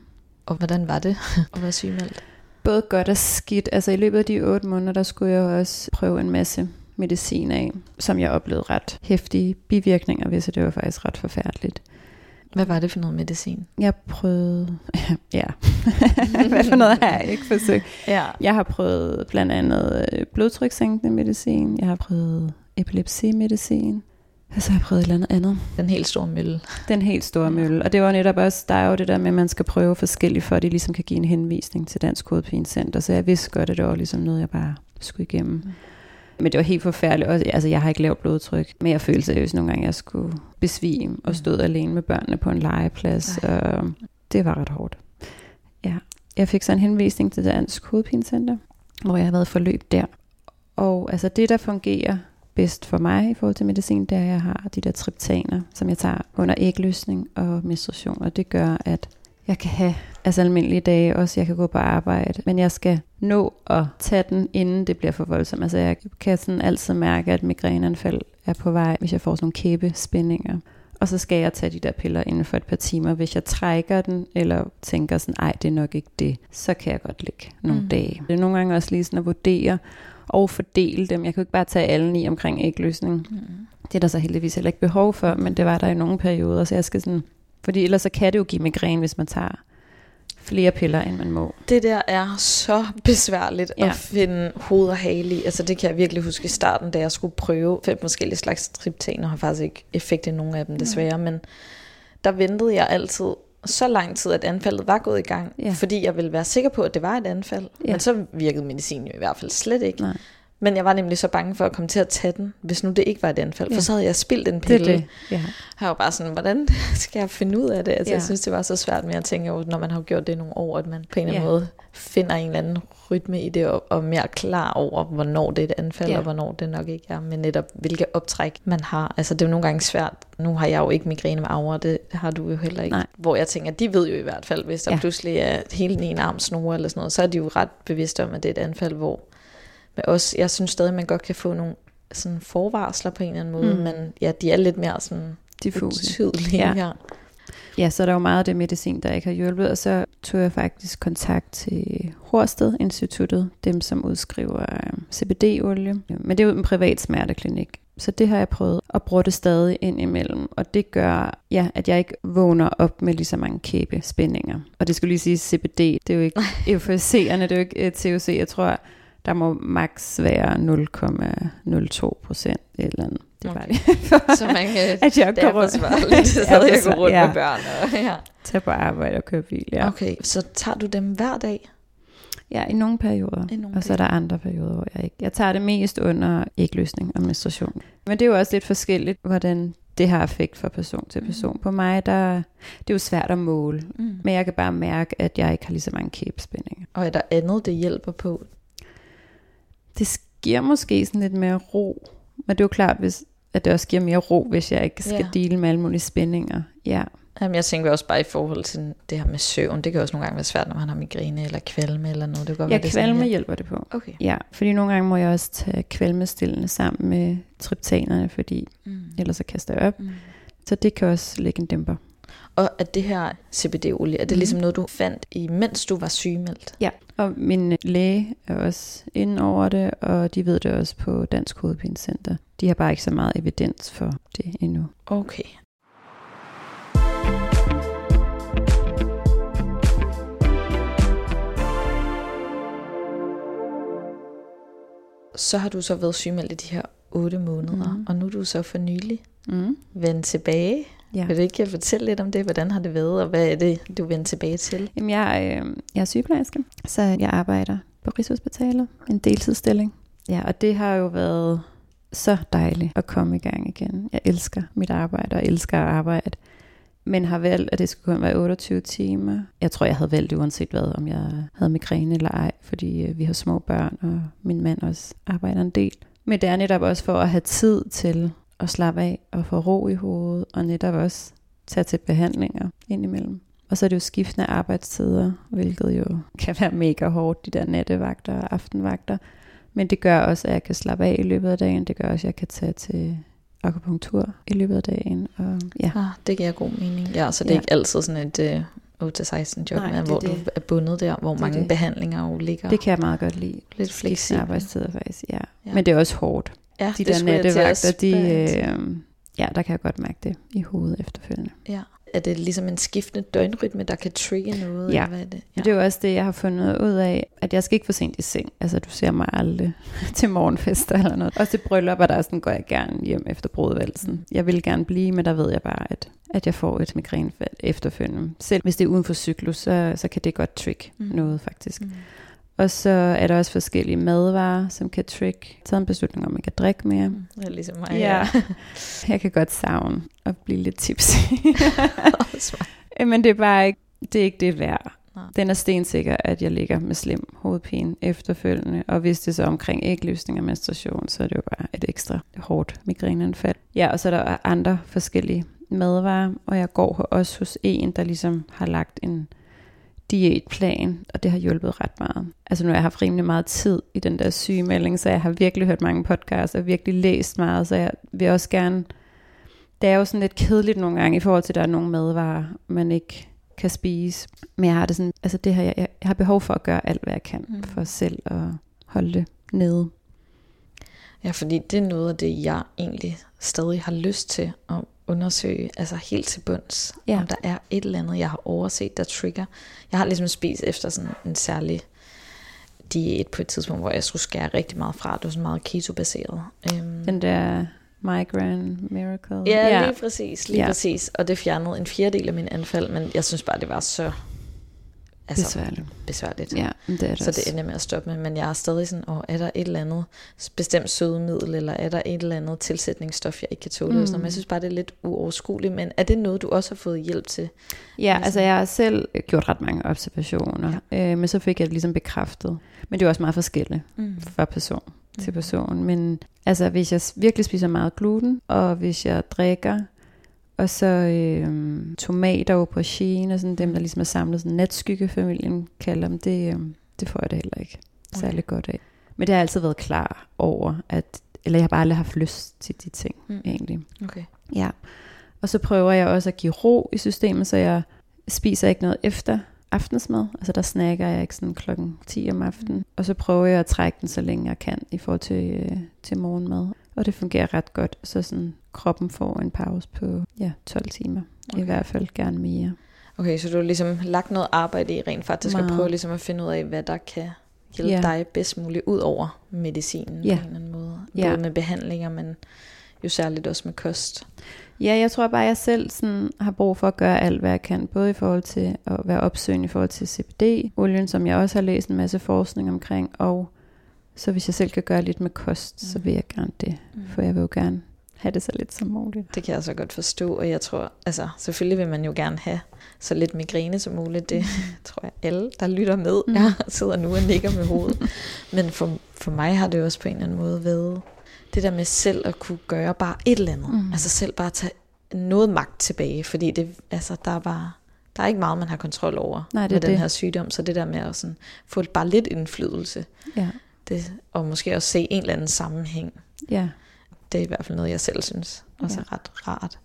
Og hvordan var det at være sygemeldt? Både godt og skidt. Altså i løbet af de 8 måneder, der skulle jeg også prøve en masse medicin af, som jeg oplevede ret hæftige bivirkninger ved, så det var faktisk ret forfærdeligt. Hvad var det for noget medicin? Jeg prøvede, ja, hvad for noget har jeg ikke forsøgt? Ja. Jeg har prøvet blandt andet øh, blodtrykssænkende medicin, jeg har prøvet epilepsimedicin, og så har jeg prøvet et eller andet andet. Den helt store mølle. Den helt store mølle. Og det var netop også, der er jo det der med, at man skal prøve forskelligt, for at de ligesom kan give en henvisning til Dansk Hovedpinecenter. Så jeg vidste godt, at det var ligesom noget, jeg bare skulle igennem. Mm. Men det var helt forfærdeligt. Og, altså, jeg har ikke lavt blodtryk, men jeg følte seriøst nogle gange, at jeg skulle besvime og stod mm. alene med børnene på en legeplads. Ej. Og det var ret hårdt. Ja. Jeg fik så en henvisning til Dansk Hovedpinecenter, hvor jeg har været forløb der. Og altså det, der fungerer bedst for mig i forhold til medicin, det er, at jeg har de der triptaner, som jeg tager under ægløsning og menstruation. Og det gør, at jeg kan have altså almindelige dage også, jeg kan gå på arbejde, men jeg skal nå at tage den, inden det bliver for voldsomt. Altså jeg kan sådan altid mærke, at migræneanfald er på vej, hvis jeg får sådan nogle kæbespændinger. Og så skal jeg tage de der piller inden for et par timer. Hvis jeg trækker den, eller tænker sådan, ej, det er nok ikke det, så kan jeg godt ligge nogle mm. dage. Det er nogle gange også lige sådan at vurdere og fordele dem. Jeg kan jo ikke bare tage alle i omkring ægløsning. Mm. Det er der så heldigvis heller ikke behov for, men det var der i nogle perioder, så jeg skal sådan fordi ellers så kan det jo give migræne, hvis man tager flere piller, end man må. Det der er så besværligt ja. at finde hoved og hale i. Altså det kan jeg virkelig huske i starten, da jeg skulle prøve fem forskellige slags triptaner. har faktisk ikke effekt i nogen af dem desværre, mm. men der ventede jeg altid så lang tid, at anfaldet var gået i gang, ja. fordi jeg ville være sikker på, at det var et anfald. Ja. Men så virkede medicin jo i hvert fald slet ikke. Nej. Men jeg var nemlig så bange for at komme til at tage den, hvis nu det ikke var et anfald. Ja. For så havde jeg spildt en pille. Det, det. Ja. Jeg var bare sådan, hvordan skal jeg finde ud af det? Altså, ja. Jeg synes, det var så svært med at tænke over, når man har gjort det nogle år, at man på en eller anden ja. måde finder en eller anden rytme i det, og, og mere klar over, hvornår det er et anfald, ja. og hvornår det nok ikke er, men netop hvilke optræk man har. Altså det er jo nogle gange svært. Nu har jeg jo ikke migræne med aura, det har du jo heller ikke. Nej. Hvor jeg tænker, de ved jo i hvert fald, hvis der ja. pludselig er hele en arm snore eller sådan noget, så er de jo ret bevidste om, at det er et anfald, hvor men også, jeg synes stadig, man godt kan få nogle sådan forvarsler på en eller anden måde, mm. men ja, de er lidt mere sådan diffuse. Ja. ja. Ja, så er der jo meget af det medicin, der ikke har hjulpet, og så tog jeg faktisk kontakt til Horsted Instituttet, dem som udskriver øh, CBD-olie. Men det er jo en privat smerteklinik, så det har jeg prøvet at bruge det stadig ind imellem, og det gør, ja, at jeg ikke vågner op med lige så mange kæbespændinger. Og det skulle lige sige, CBD, det er jo ikke euforiserende, det er jo ikke THC, jeg tror, der må maks være 0,02 procent eller andet. Det var okay. det. så man kan, at jeg det er forsvarligt, så jeg går rundt ja. med børn. Og, ja. Tag på arbejde og køre bil, ja. Okay, så tager du dem hver dag? Ja, i nogle perioder. I nogle og så er der andre perioder, hvor jeg ikke. Jeg tager det mest under ægløsning og menstruation. Men det er jo også lidt forskelligt, hvordan det har effekt fra person til mm. person. Mm. På mig, der, det er jo svært at måle, mm. men jeg kan bare mærke, at jeg ikke har lige så mange kæbespændinger. Og er der andet, det hjælper på? Det giver måske sådan lidt mere ro. Men det er jo klart, hvis, at det også giver mere ro, hvis jeg ikke skal ja. dele med alle mulige spændinger. Ja. Jamen, jeg tænker også bare i forhold til det her med søvn. Det kan også nogle gange være svært, når man har migræne eller kvalme eller noget. Det kan godt ja, være, kvalme det hjælper det på. Okay. Ja, fordi nogle gange må jeg også tage kvalmestillende sammen med triptanerne, fordi mm. ellers så kaster jeg op. Mm. Så det kan også lægge en dæmper. Og at det her CBD-olie, er det Mhm. ligesom noget, du fandt, imens du var sygemeldt? Ja, og min læge er også inde over det, og de ved det også på Dansk Hovedpinecenter. De har bare ikke så meget evidens for det endnu. Okay. Så har du så været sygemeldt i de her 8 måneder, Mhm. og nu er du så for nylig Mm. vendt tilbage. Ja. Vil du ikke fortælle lidt om det? Hvordan har det været, og hvad er det, du vender tilbage til? Jamen, jeg, øh, jeg er sygeplejerske, så jeg arbejder på Rigshospitalet, en deltidsstilling. Ja, og det har jo været så dejligt at komme i gang igen. Jeg elsker mit arbejde og elsker at arbejde. Men har valgt, at det skulle kun være 28 timer. Jeg tror, jeg havde valgt uanset hvad, om jeg havde migræne eller ej, fordi øh, vi har små børn, og min mand også arbejder en del. Men det er netop også for at have tid til at slappe af og få ro i hovedet, og netop også tage til behandlinger indimellem. Og så er det jo skiftende arbejdstider, hvilket jo kan være mega hårdt, de der nattevagter og aftenvagter. Men det gør også, at jeg kan slappe af i løbet af dagen. Det gør også, at jeg kan tage til akupunktur i løbet af dagen. Og ja, Ah, det giver god mening. Ja, så det er Ja. ikke altid sådan et øh, 8-16 job, Nej, hvor det. du er bundet der, hvor Det mange det. behandlinger jo ligger det kan jeg meget godt lide. lidt fleksibelt. arbejdstider faktisk. Ja. ja. Men det er også hårdt. Ja, De der nattevagter, de, øh, ja, der kan jeg godt mærke det i hovedet efterfølgende. Ja. Er det ligesom en skiftende døgnrytme, der kan trigge noget? Ja. Hvad er det? Ja. Det er jo også det, jeg har fundet ud af, at jeg skal ikke for sent i seng. Altså, du ser mig aldrig til morgenfester eller noget. Også til bryllup, der sådan går jeg gerne hjem efter brudvalsen. Jeg vil gerne blive, men der ved jeg bare, at, at jeg får et migrænefald efterfølgende. Selv hvis det er uden for cyklus, så, så kan det godt Mm. mm. noget faktisk. Mm. Og så er der også forskellige madvarer, som kan trick. Taget en beslutning om at drikke mere. Mm. Det er ligesom mig. Ja. Jeg kan godt savne at blive lidt tipsy. Smart. Men det er bare ikke det, er ikke det værd. Nej. Den er stensikker, at jeg ligger med slem hovedpine efterfølgende. Og hvis det så omkring ægløsning og menstruation, så er det jo bare et ekstra hårdt migræneanfald. Ja, og så er der andre forskellige madvarer, og jeg går også hos en, der ligesom har lagt en diætplan, og det har hjulpet ret meget. Altså nu har jeg haft rimelig meget tid i den der sygemelding, så jeg har virkelig hørt mange podcasts og virkelig læst meget, så jeg vil også gerne... Det er jo sådan lidt kedeligt nogle gange i forhold til, at der er nogle madvarer, man ikke kan spise. Men jeg har det sådan, altså det her, jeg, jeg har behov for at gøre alt, hvad jeg kan, Mm. for selv at holde det nede. Ja, fordi det er noget af det, jeg egentlig stadig har lyst til at undersøge, altså helt til bunds, Ja. om der er et eller andet, jeg har overset, der trigger. Jeg har ligesom spist efter sådan en særlig diæt på et tidspunkt, hvor jeg skulle skære rigtig meget fra. Det var sådan meget keto-baseret. Øhm, Den der migraine miracle. Ja, ja, lige præcis, lige ja. Præcis. Og det fjernede en fjerdedel af min anfald, men jeg synes bare, det var så altså, Besværligt. besværligt. Ja, det er det Så det ender med at stoppe med, men jeg er stadig sådan, åh, er der et eller andet bestemt sødemiddel, eller er der et eller andet tilsætningsstof, jeg ikke kan tåle? Mm. Sådan. Men jeg synes bare, det er lidt uoverskueligt, men er det noget, du også har fået hjælp til? Ja, altså jeg har selv gjort ret mange observationer, ja. øh, men så fik jeg det ligesom bekræftet. Men det er også meget forskelligt Mm. fra person til person. Men altså, hvis jeg virkelig spiser meget gluten, og hvis jeg drikker, og så øh, tomater og aubergine, og sådan dem, der ligesom er samlet, sådan natskyggefamilien kalder dem, det, øh, det får jeg det heller ikke særlig godt af. Men det har jeg altid været klar over, at, eller jeg har bare aldrig haft lyst til de ting, Mm. egentlig. Okay. Ja. Og så prøver jeg også at give ro i systemet, så jeg spiser ikke noget efter aftensmad. Altså der snakker jeg ikke sådan klokken 10 om aftenen. Og så prøver jeg at trække den så længe jeg kan i forhold til, øh, til morgenmad. Og det fungerer ret godt, så sådan kroppen får en pause på ja, 12 timer. Okay. I hvert fald gerne mere. Okay, så du har ligesom lagt noget arbejde i rent faktisk, Meget. og prøve ligesom at finde ud af, hvad der kan hjælpe Ja. dig bedst muligt, ud over medicinen Ja. på en eller anden måde. Ja. Både med behandlinger, men jo særligt også med kost. Ja, jeg tror bare, at jeg selv sådan, har brug for at gøre alt, hvad jeg kan. Både i forhold til at være opsøgende i forhold til CBD-olien, som jeg også har læst en masse forskning omkring. Og så hvis jeg selv kan gøre lidt med kost, mm. så vil jeg gerne det. Mm. For jeg vil jo gerne have det så lidt som muligt. Det kan jeg så godt forstå, og jeg tror, altså selvfølgelig vil man jo gerne have så lidt migræne som muligt. Det tror jeg alle, der lytter med, Mm. mm. jeg sidder nu og nikker med hovedet. Men for, for mig har det jo også på en eller anden måde været det der med selv at kunne gøre bare et eller andet. Mm. Mm. Altså selv bare tage noget magt tilbage, fordi det, altså, der er bare der er ikke meget, man har kontrol over Nej, det med den det. her sygdom. Så det der med at sådan, få bare lidt indflydelse, Ja. Det, og måske også se en eller anden sammenhæng, ja. det er i hvert fald noget, jeg selv synes også Ja. er ret rart.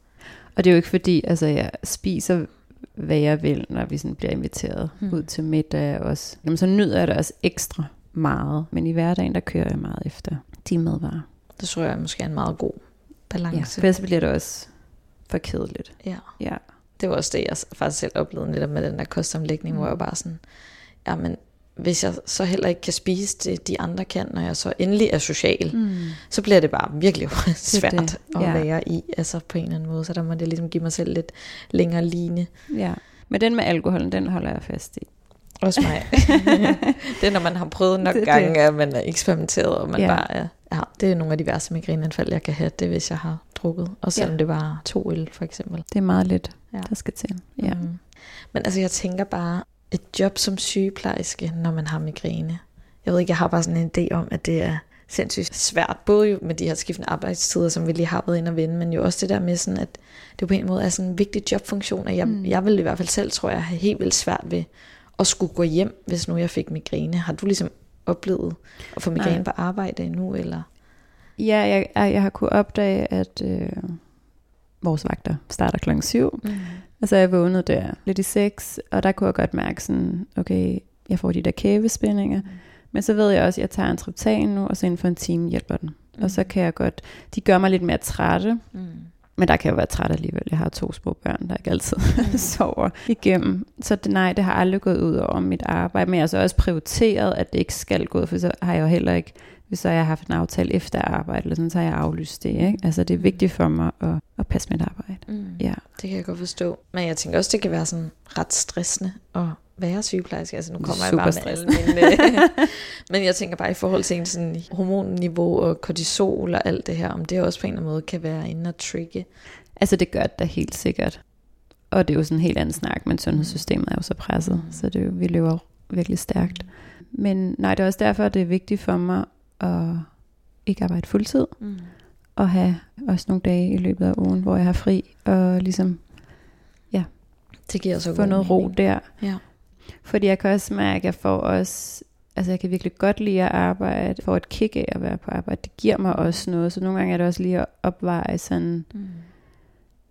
Og det er jo ikke fordi, altså jeg spiser, hvad jeg vil, når vi sådan bliver inviteret Mm. ud til middag også. Jamen, så nyder jeg det også ekstra meget. Men i hverdagen, der kører jeg meget efter de madvarer. Det tror jeg måske er en meget god Ja, balance. for ellers bliver det også for kedeligt. Ja. Ja. Det var også det, jeg faktisk selv oplevede netop med den der kostomlægning, mm. hvor jeg bare sådan, ja, men hvis jeg så heller ikke kan spise det, de andre kan, når jeg så endelig er social, mm. Så bliver det bare virkelig svært det. at Ja. være i, altså på en eller anden måde. Så der må jeg ligesom give mig selv lidt længere line. Ja. Men den med alkoholen, den holder jeg fast i. Også mig. det er, når man har prøvet nok Det det, er det. gange, at man er eksperimenteret, og man Ja. bare er, ja, det er nogle af de værste migrænanfald, jeg kan have, det hvis jeg har drukket. Og selvom ja. det var to øl, for eksempel. Det er meget lidt, Ja. der skal til. Ja. Mm. Men altså, jeg tænker bare, et job som sygeplejerske, når man har migræne. Jeg ved ikke, jeg har bare sådan en idé om, at det er sindssygt svært, både jo med de her skiftende arbejdstider, som vi lige har været inde og vende, men jo også det der med sådan, at det på en måde er sådan en vigtig jobfunktion, at jeg, Mm. jeg vil i hvert fald selv, tror jeg, have helt vildt svært ved at skulle gå hjem, hvis nu jeg fik migræne. Har du ligesom oplevet at få migræne Nej. på arbejde endnu, eller? Ja, jeg, jeg, jeg har kunnet opdage, at øh, vores vagter starter klokken 7, Mm. og så er jeg vågnet der lidt i 6, og der kunne jeg godt mærke sådan, okay, jeg får de der kævespændinger, Mm. men så ved jeg også, at jeg tager en triptan nu, og så inden for en time hjælper den. Mm. Og så kan jeg godt, de gør mig lidt mere trætte, Mm. men der kan jeg jo være træt alligevel. Jeg har to små børn, der ikke altid Mm. sover igennem. Så det, nej, det har aldrig gået ud over mit arbejde, men jeg har så også prioriteret, at det ikke skal gå, for så har jeg jo heller ikke, hvis så har jeg haft en aftale efter arbejde, eller sådan, så har jeg aflyst det. Ikke? Altså det er vigtigt for mig at, at passe mit arbejde. Mm. Ja. Det kan jeg godt forstå. Men jeg tænker også, det kan være sådan ret stressende at være sygeplejerske. Altså nu kommer jeg bare med alle mine... Men jeg tænker bare i forhold til en sådan hormonniveau og kortisol og alt det her, om det også på en eller anden måde kan være inde og trigge. Altså det gør det da helt sikkert. Og det er jo sådan en helt anden snak, men sundhedssystemet er jo så presset, Mm. så det er jo, vi løber virkelig stærkt. Men nej, det er også derfor, det er vigtigt for mig at ikke arbejde fuldtid, Mm. og have også nogle dage i løbet af ugen, hvor jeg har fri, og ligesom Det giver så få noget ro mening. der. Ja. Fordi jeg kan også mærke, at jeg får også, altså jeg kan virkelig godt lide at arbejde, får et kick af at være på arbejde. Det giver mig også noget, så nogle gange er det også lige at opveje sådan, Mm.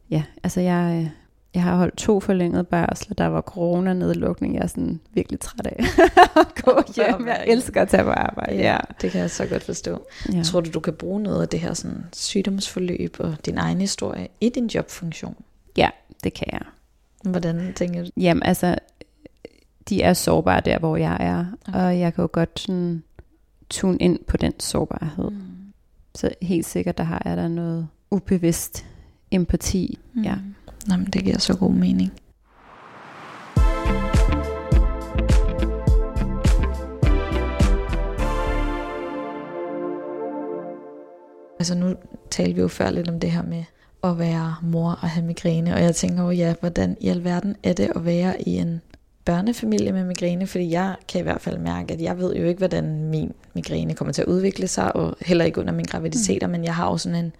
ja, altså jeg, øh, jeg har holdt to forlængede barsler, der var corona-nedlukning, jeg er sådan virkelig træt af at gå hjem. Jeg elsker at tage på arbejde, ja. det kan jeg så godt forstå. ja. Tror du, du kan bruge noget af det her sådan, sygdomsforløb og din egen historie i din jobfunktion? Det kan jeg. Hvordan tænker du? Jamen altså, de er sårbare der, hvor jeg er, Okay. og jeg kan jo godt sådan tune ind på den sårbarhed. Mm. Så helt sikkert, der har jeg der noget ubevidst empati. Mm. Ja. Nå, men det giver så god mening. Altså nu talte vi jo før lidt om det her med at være mor og have migræne, og jeg tænker jo, ja, hvordan i alverden er det at være i en børnefamilie med migræne, fordi jeg kan i hvert fald mærke, at jeg ved jo ikke, hvordan min migræne kommer til at udvikle sig, og heller ikke under min graviditeter, mm. men jeg har jo sådan en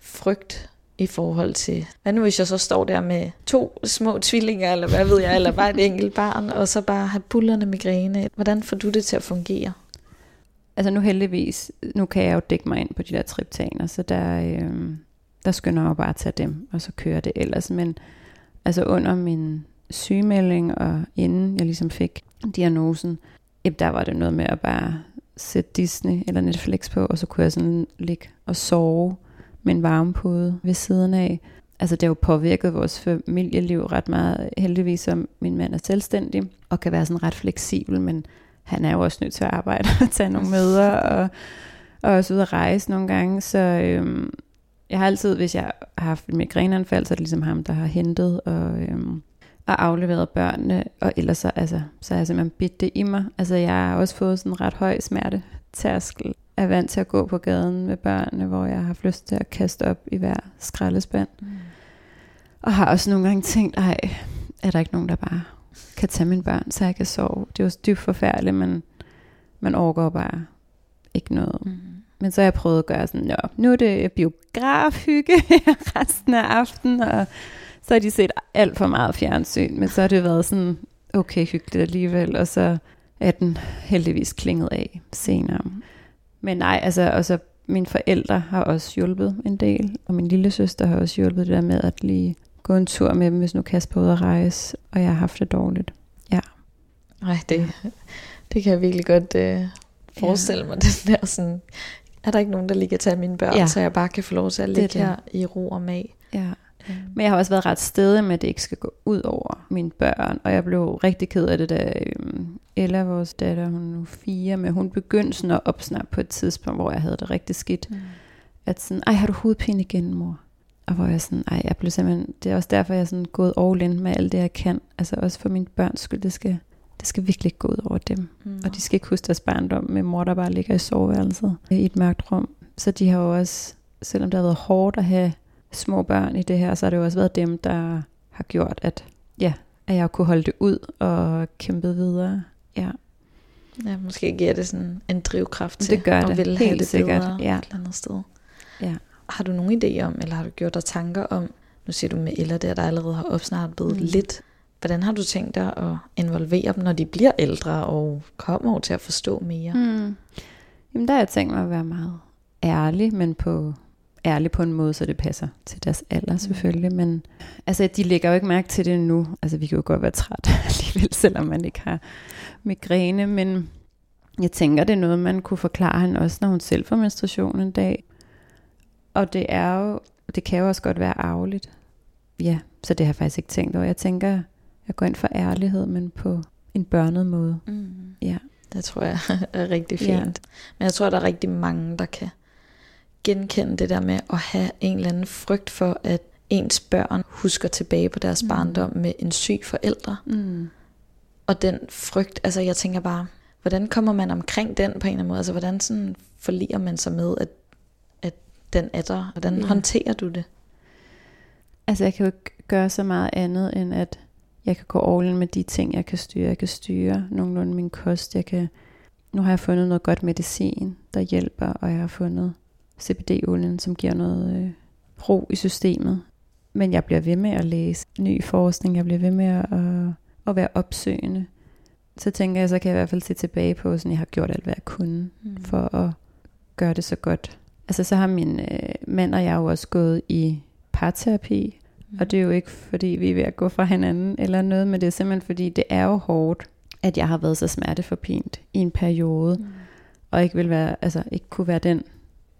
frygt i forhold til, hvad nu hvis jeg så står der med to små tvillinger, eller hvad ved jeg, eller bare et enkelt barn, og så bare have bullerne migræne. Hvordan får du det til at fungere? Altså nu heldigvis, nu kan jeg jo dække mig ind på de der triptaner, så der, øh, der skynder jeg jo bare at tage dem, og så kører det ellers. Men altså under min sygemelding, og inden jeg ligesom fik diagnosen, jamen, der var det noget med at bare sætte Disney eller Netflix på, og så kunne jeg sådan ligge og sove med en varmepude ved siden af. Altså det har jo påvirket vores familieliv ret meget, heldigvis som min mand er selvstændig, og kan være sådan ret fleksibel, men han er jo også nødt til at arbejde og tage nogle møder, og, og også ud at rejse nogle gange, så øhm, jeg har altid, hvis jeg har haft et migræneanfald, så er det ligesom ham, der har hentet og, øhm, og afleveret børnene, og ellers så, altså, så har jeg simpelthen bidt det i mig. Altså jeg har også fået sådan en ret høj smertetærskel, er vant til at gå på gaden med børnene, hvor jeg har haft lyst til at kaste op i hver skraldespand. Mm. Og har også nogle gange tænkt, ej, er der ikke nogen, der bare kan tage mine børn, så jeg kan sove. Det er jo dybt forfærdeligt, men man overgår bare ikke noget. Mm. Men så har jeg prøvet at gøre sådan, Nå, nu er det biografhygge resten af aftenen, og så har de set alt for meget fjernsyn, men så har det været sådan, okay, hyggeligt alligevel, og så er den heldigvis klinget af senere. Men nej, altså, og så Mine forældre har også hjulpet en del, og min lille søster har også hjulpet det der med at lige gå en tur med dem, hvis nu Kasper er ude at rejse, og jeg har haft det dårligt. Ja. Nej, det, det kan jeg virkelig godt øh, forestille ja. mig, den der sådan, er der ikke nogen, der lige kan tage mine børn, ja. så jeg bare kan få lov til at ligge det her i ro og mag. Ja. Men jeg har også været ret stedig med, at det ikke skal gå ud over mine børn. Og jeg blev rigtig ked af det, da øhm, Ella, vores datter, hun er nu fire, men hun begyndte sådan at opsnappe på et tidspunkt, hvor jeg havde det rigtig skidt. Mm. At sådan, ej, har du hovedpine igen, mor? Og hvor jeg sådan, ej, jeg blev simpelthen, det er også derfor, jeg er sådan gået all in med alt det, jeg kan. Altså også for mine børns skyld, det skal, det skal virkelig ikke gå ud over dem. Mm. Og de skal ikke huske deres barndom med mor, der bare ligger i soveværelset i et mørkt rum. Så de har jo også, selvom det har været hårdt at have små børn i det her, så har det jo også været dem, der har gjort, at, ja, at jeg kunne holde det ud og kæmpe videre. Ja. Ja, måske giver det sådan en drivkraft til det gør at det. ville Helt have det sikkert. bedre Ja. et eller andet sted. Ja. Har du nogen idé om, eller har du gjort dig tanker om, nu siger du med Ella der, der allerede har opsnappet mm. lidt, hvordan har du tænkt dig at involvere dem, når de bliver ældre og kommer over til at forstå mere? Mm. Jamen der har jeg tænkt mig at være meget ærlig, men på ærlig på en måde, så det passer til deres alder selvfølgelig. Men altså, de lægger jo ikke mærke til det nu. Altså, vi kan jo godt være trætte alligevel, selvom man ikke har migræne. Men jeg tænker, det er noget, man kunne forklare hende også, når hun selv får menstruation en dag. Og det er jo, det kan jo også godt være arveligt. Ja, så det har jeg faktisk ikke tænkt over. Jeg tænker, jeg går ind for ærlighed, men på en børnet måde. Mm. Ja. Det tror jeg er rigtig fint. Ja. Men jeg tror, der er rigtig mange, der kan genkende det der med at have en eller anden frygt for, at ens børn husker tilbage på deres mm. barndom med en syg forælder. Mm. Og den frygt, altså jeg tænker bare, hvordan kommer man omkring den på en eller anden måde? Altså hvordan sådan forliger man sig med, at, at den er der? Hvordan Ja. håndterer du det? Altså jeg kan jo ikke gøre så meget andet, end at jeg kan gå all in med de ting, jeg kan styre. Jeg kan styre nogenlunde min kost. Jeg kan, nu har jeg fundet noget godt medicin, der hjælper, og jeg har fundet CBD-olien, som giver noget øh, ro i systemet. Men jeg bliver ved med at læse ny forskning. Jeg bliver ved med at, at, at være opsøgende. Så tænker jeg, så kan jeg i hvert fald se tilbage på, at jeg har gjort alt, hvad jeg kunne Mm. for at gøre det så godt. Altså så har min øh, mand og jeg jo også gået i parterapi, Mm. og det er jo ikke fordi vi er ved at gå fra hinanden eller noget, men det er simpelthen fordi det er jo hårdt, at jeg har været så smerteforpint i en periode, Mm. og ikke vil være, altså ikke kunne være den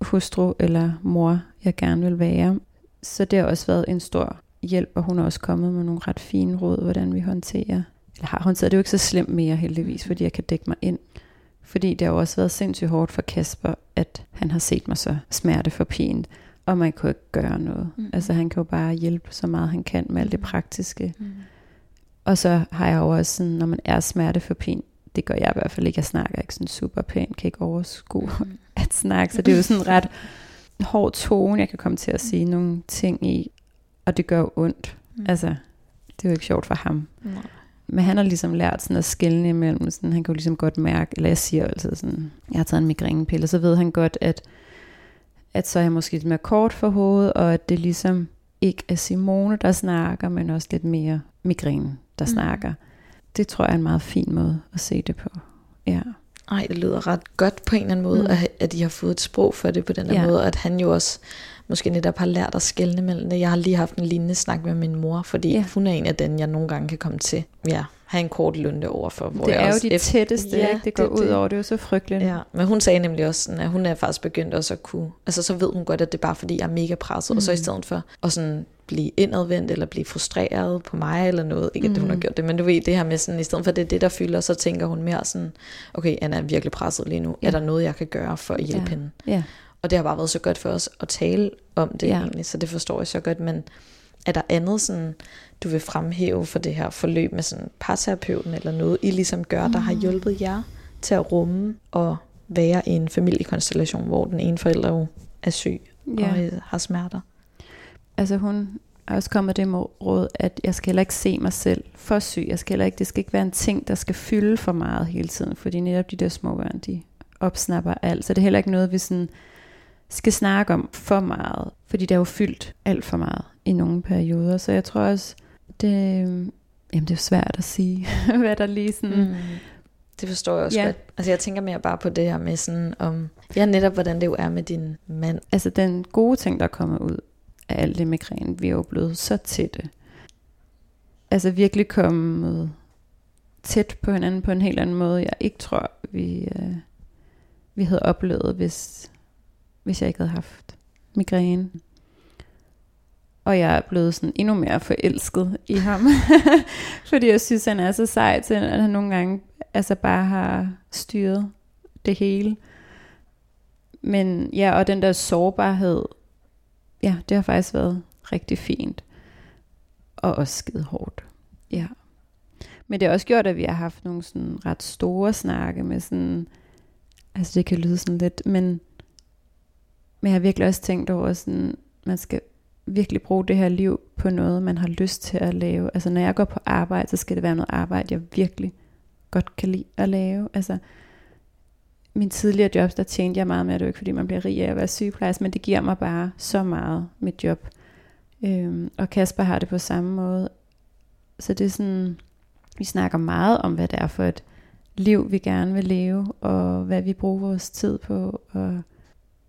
hustru eller mor, jeg gerne vil være. Så det har også været en stor hjælp, og hun er også kommet med nogle ret fine råd, hvordan vi håndterer. Eller har håndteret, det er jo ikke så slemt mere heldigvis, fordi jeg kan dække mig ind. Fordi det har jo også været sindssygt hårdt for Kasper, at han har set mig så smerteforpint, og man kunne ikke gøre noget. Mm. Altså han kan jo bare hjælpe så meget han kan med alt det Mm. praktiske. Mm. Og så har jeg jo også sådan, når man er smerteforpint, det gør jeg i hvert fald ikke, jeg snakker ikke sådan super pænt, kan ikke overskue Mm. at snakke, så det er jo sådan ret hård tone, jeg kan komme til at sige nogle ting i, og det gør jo ondt. Mm. Altså, det er jo ikke sjovt for ham. Nej. Men han har ligesom lært sådan at skelne imellem, sådan, han kan jo ligesom godt mærke, eller jeg siger jo altid sådan, jeg har taget en migrænepille, så ved han godt, at, at så er jeg måske lidt mere kort for hovedet, og at det ligesom ikke er Simone, der snakker, men også lidt mere migræne, der Mm. snakker. Det tror jeg er en meget fin måde at se det på. Ja. Ej, det lyder ret godt på en eller anden måde, Mm. at, at I har fået et sprog for det på den her Ja. ja. måde, at han jo også måske netop har lært at skelne mellem det. Jeg har lige haft en lignende snak med min mor, fordi Ja. hun er en af den, jeg nogle gange kan komme til. Ja, have en kort lunde overfor. Hvor Det jeg er jo også de efter- tætteste, Ja, ikke? det går det- ud det- over. Det er jo så frygteligt. Ja, men hun sagde nemlig også, sådan, at hun er faktisk begyndt også at kunne, altså så ved hun godt, at det er bare fordi, jeg er mega presset, mm. og så i Mm. stedet for at sådan blive indadvendt, eller blive frustreret på mig, eller noget, ikke at hun har Mm. gjort det, men du ved, det her med sådan, i stedet for det er det, der fylder, så tænker hun mere sådan, okay, Anna er virkelig presset lige nu, Ja. er der noget, jeg kan gøre for at hjælpe Ja. hende? Ja. Og det har bare været så godt for os at tale om det Ja. egentlig, så det forstår jeg så godt, men er der andet sådan, du vil fremhæve for det her forløb med sådan parterapeuten, eller noget, I ligesom gør, der har Mm. hjulpet jer til at rumme og være i en familiekonstellation, hvor den ene forælder jo er syg ja. og øh, har smerter? Altså hun er også kommet det med råd, at jeg skal heller ikke se mig selv for syg. Jeg skal heller ikke, det skal ikke være en ting, der skal fylde for meget hele tiden, fordi netop de der små børn, de opsnapper alt. Så det er heller ikke noget, vi sådan skal snakke om for meget, fordi det er jo fyldt alt for meget i nogle perioder. Så jeg tror også, det, jamen det er svært at sige, hvad der lige sådan... Mm. Det forstår jeg også ja. godt. Altså jeg tænker mere bare på det her med sådan om, ja netop hvordan det jo er med din mand. Altså den gode ting, der kommer ud af alt det migræne, vi er jo blevet så tætte. Altså virkelig kommet tæt på hinanden på en helt anden måde, jeg ikke tror, vi, øh, vi havde oplevet, hvis, hvis jeg ikke havde haft migræne. Og jeg er blevet sådan endnu mere forelsket i ham. Fordi jeg synes, han er så sej til, at han nogle gange altså bare har styret det hele. Men ja, og den der sårbarhed, ja, det har faktisk været rigtig fint. Og også skide hårdt. Ja. Men det har også gjort, at vi har haft nogle sådan ret store snakke med sådan, altså det kan lyde sådan lidt, men, men jeg har virkelig også tænkt over sådan, man skal virkelig bruge det her liv på noget, man har lyst til at lave. Altså når jeg går på arbejde, så skal det være noget arbejde, jeg virkelig godt kan lide at lave. Altså min tidligere jobs, der tjente jeg meget med, det er ikke fordi man bliver rig af at være sygeplejerske, men det giver mig bare så meget mit job. Øhm, og Kasper har det på samme måde. Så det er sådan, vi snakker meget om, hvad det er for et liv, vi gerne vil leve, og hvad vi bruger vores tid på. Og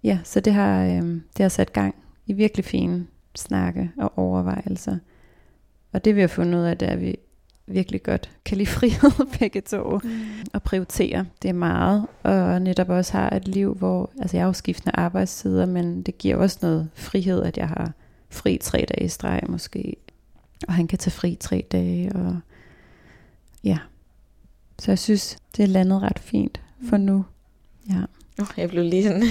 ja, så det har, øhm, det har sat gang i virkelig fine snakke og overvejelser. Og det vi har fundet ud af, det er, at vi virkelig godt kan lide frihed begge to Mm. og prioritere det er meget, og netop også har et liv, hvor, altså jeg har jo skiftende arbejdstider, men det giver også noget frihed, at jeg har fri tre dage i streg måske, og han kan tage fri tre dage, og ja. Så jeg synes, det er landet ret fint for nu. Ja. Oh, jeg blev lige sådan...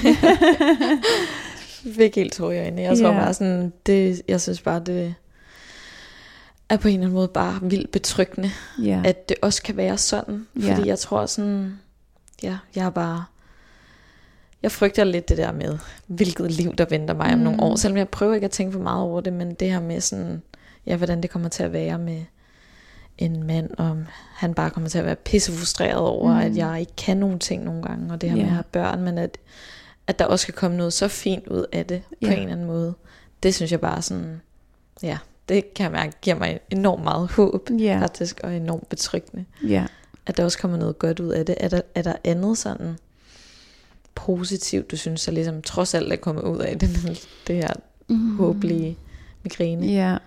fik helt tår i øjnene. Jeg tror bare sådan, det, jeg synes bare, det er på en eller anden måde bare vildt betryggende, Ja. at det også kan være sådan. Fordi jeg tror sådan, ja, jeg er bare, jeg frygter lidt det der med, hvilket liv der venter mig om nogle Mm. år. Selvom jeg prøver ikke at tænke for meget over det, men det her med sådan, ja, hvordan det kommer til at være med en mand, om han bare kommer til at være pissefrustreret over, Mm. at jeg ikke kan nogle ting nogle gange, og det her Ja. med at have børn, men at, at der også skal komme noget så fint ud af det, på en eller anden måde. Det synes jeg bare sådan, ja, det kan jeg mærke, giver mig enormt meget håb, Ja. faktisk, og enormt betryggende Ja. at der også kommer noget godt ud af det. Er der, er der andet sådan positivt, du synes, der ligesom trods alt er kommet ud af den, det her Mm. håblige migræne? Ja. Men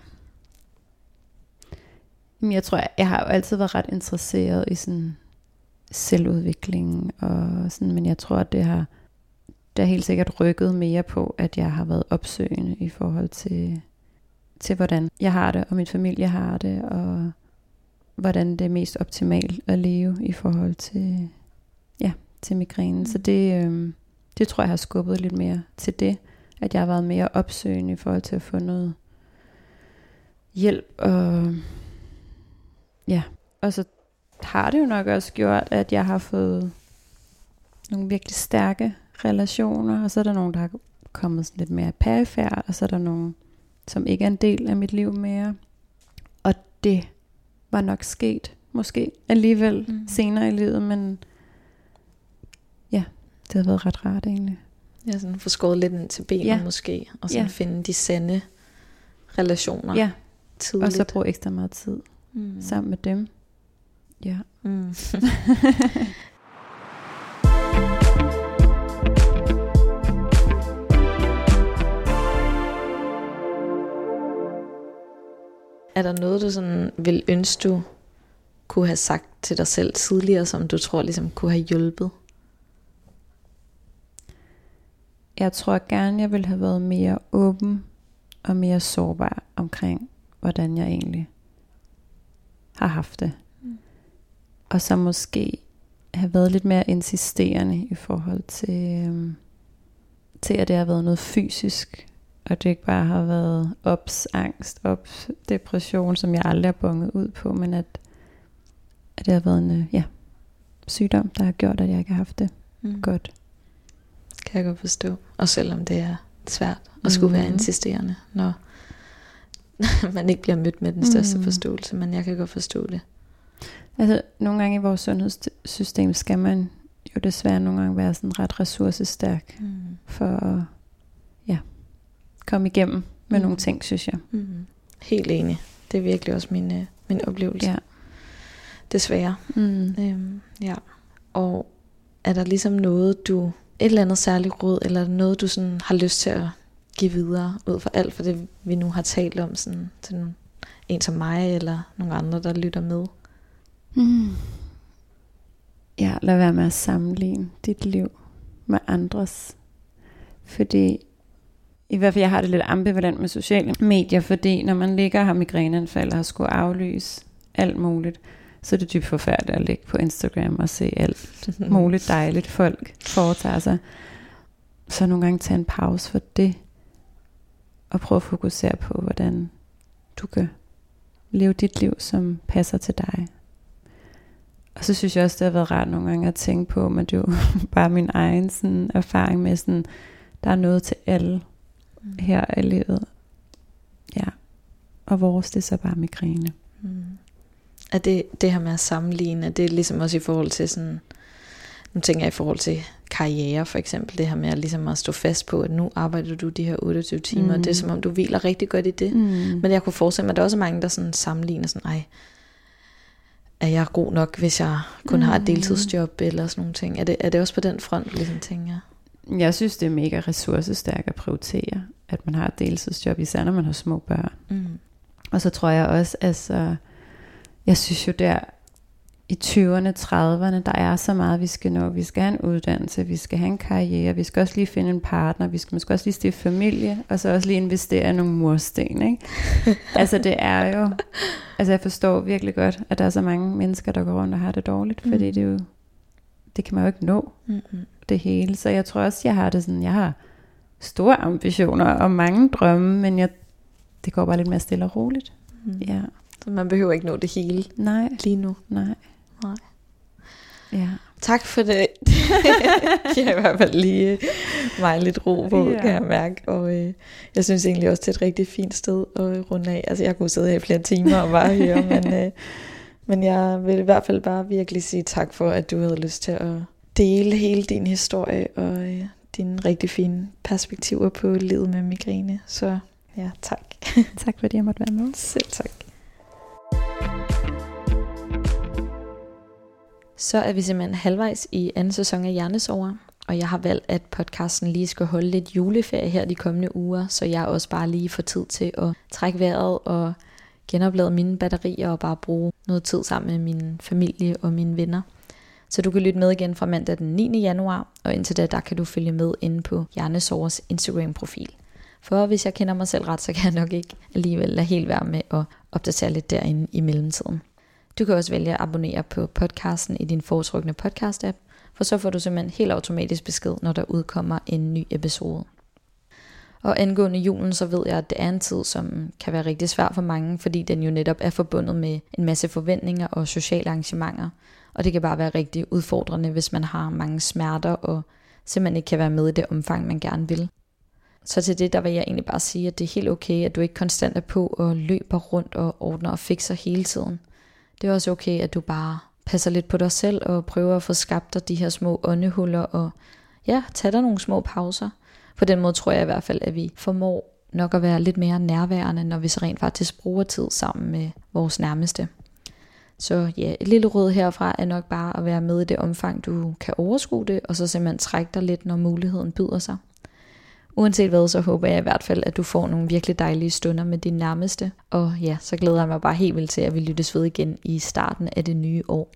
jeg tror, jeg, jeg har jo altid været ret interesseret i sådan selvudvikling og sådan, men jeg tror, at det har, det har helt sikkert rykket mere på, at jeg har været opsøgende i forhold til, til hvordan jeg har det, og min familie har det, og hvordan det er mest optimalt at leve i forhold til, ja, til migrænen. Så det, øhm, det tror jeg har skubbet lidt mere til det, at jeg har været mere opsøgende i forhold til at få noget hjælp. Og, ja. og så har det jo nok også gjort, at jeg har fået nogle virkelig stærke relationer, og så er der nogen, der har kommet sådan lidt mere perifært, og så er der nogen, som ikke er en del af mit liv mere. Og det var nok sket, måske alligevel Mm. senere i livet, men ja, det har været ret rart egentlig. Ja, sådan få skåret lidt ind til benet Ja. måske, og sådan Ja. finde de sande relationer Ja, tidligt. og så bruge ekstra meget tid mm. sammen med dem. Ja. Mm. er der noget, du sådan vil ønske, du kunne have sagt til dig selv tidligere, som du tror ligesom kunne have hjulpet? Jeg tror gerne, jeg ville have været mere åben og mere sårbar omkring, hvordan jeg egentlig har haft det. Mm. Og så måske have været lidt mere insisterende i forhold til, øhm, til at det har været noget fysisk, og det ikke bare har været ops, angst, ops, depression, som jeg aldrig har bunget ud på, men at, at det har været en øh, ja, sygdom, der har gjort, at jeg ikke har haft det Mm. godt. Kan jeg godt forstå. Og selvom det er svært at skulle være Mhm. insisterende, når man ikke bliver mødt med den største Mhm. forståelse, men jeg kan godt forstå det. Altså, nogle gange i vores sundhedssystem skal man jo desværre nogle gange være sådan ret ressourcestærk Mm. for at ja, komme igennem med Mm. nogle ting, synes jeg. Mm. Helt enig. Det er virkelig også min, øh, min oplevelse. Ja. Desværre. Mm. Øhm, ja. Og er der ligesom noget, du, et eller andet særligt råd, eller noget, du sådan har lyst til at give videre, ud for alt for det, vi nu har talt om, sådan, til en som mig, eller nogle andre, der lytter med? Mm. Ja, lad være med at sammenligne dit liv med andres. Fordi i hvert fald jeg har det lidt ambivalent med sociale medier, fordi når man ligger og har migræneanfald og har skulle aflyse alt muligt, så er det dybt forfærdeligt at ligge på Instagram og se alt muligt dejligt folk foretager sig. Så nogle gange tage en pause for det, og prøve at fokusere på, hvordan du kan leve dit liv, som passer til dig. Og så synes jeg også, det har været rart nogle gange at tænke på, men det er jo bare min egen sådan, erfaring med sådan, der er noget til alle mm. her i livet. Ja. Og vores, det er så bare migræne. Mm. Er det, det her med at sammenligne, er det ligesom også i forhold til sådan, nu tænker jeg i forhold til karriere for eksempel, det her med at, ligesom at stå fast på, at nu arbejder du de her 28 timer, mm. og det er som om du hviler rigtig godt i det. Mm. Men jeg kunne forestille mig, at der er også mange, der sådan sammenligner sådan, ej, er jeg god nok, hvis jeg kun mm. har et mm. deltidsjob eller sådan nogle ting. Er det, er det også på den front, ligesom tænker jeg? Jeg synes, det er mega ressourcestærkt at prioritere, at man har et deltidsjob, især når man har små børn. Mm. Og så tror jeg også, altså, jeg synes jo der i 20'erne, 30'erne, der er så meget, vi skal nå. Vi skal have en uddannelse, vi skal have en karriere, vi skal også lige finde en partner, vi skal måske også lige stifte familie, og så også lige investere i nogle mursten. Ikke? altså det er jo, altså jeg forstår virkelig godt, at der er så mange mennesker, der går rundt og har det dårligt, mm. fordi det er jo, det kan man jo ikke nå, mm-hmm. det hele. Så jeg tror også, jeg har det sådan, jeg har store ambitioner og mange drømme, men jeg, det går bare lidt mere stille og roligt. Mm. Ja. Så man behøver ikke nå det hele Nej. lige nu. Nej. Nej. Ja. Tak for det. det har i hvert fald lige mig lidt ro på, ja. kan jeg mærke. Og øh, jeg synes egentlig også, det er et rigtig fint sted at runde af. Altså jeg kunne sidde her i flere timer og bare høre, men, øh, men jeg vil i hvert fald bare virkelig sige tak for, at du havde lyst til at dele hele din historie og øh, dine rigtig fine perspektiver på livet med migræne. Så ja, tak. tak fordi jeg måtte være med. Selv tak. Så er vi simpelthen halvvejs i anden sæson af Hjernesover, og jeg har valgt, at podcasten lige skal holde lidt juleferie her de kommende uger, så jeg også bare lige får tid til at trække vejret og genoplade mine batterier og bare bruge noget tid sammen med min familie og mine venner. Så du kan lytte med igen fra mandag den 9. januar, og indtil da, der kan du følge med inde på Hjernesovers Instagram-profil. For hvis jeg kender mig selv ret, så kan jeg nok ikke alligevel lade helt være med at opdatere lidt derinde i mellemtiden. Du kan også vælge at abonnere på podcasten i din foretrukne podcast-app, for så får du simpelthen helt automatisk besked, når der udkommer en ny episode. Og angående julen, så ved jeg, at det er en tid, som kan være rigtig svær for mange, fordi den jo netop er forbundet med en masse forventninger og sociale arrangementer. Og det kan bare være rigtig udfordrende, hvis man har mange smerter og simpelthen ikke kan være med i det omfang, man gerne vil. Så til det, der vil jeg egentlig bare sige, at det er helt okay, at du ikke konstant er på og løber rundt og ordner og fikser hele tiden. Det er også okay, at du bare passer lidt på dig selv og prøver at få skabt dig de her små åndehuller og ja, tage dig nogle små pauser. På den måde tror jeg i hvert fald, at vi formår nok at være lidt mere nærværende, når vi så rent faktisk bruger tid sammen med vores nærmeste. Så ja, et lille råd herfra er nok bare at være med i det omfang, du kan overskue det, og så simpelthen trække dig lidt, når muligheden byder sig. Uanset hvad, så håber jeg i hvert fald, at du får nogle virkelig dejlige stunder med din nærmeste. Og ja, så glæder jeg mig bare helt vildt til, at vi lyttes ved igen i starten af det nye år.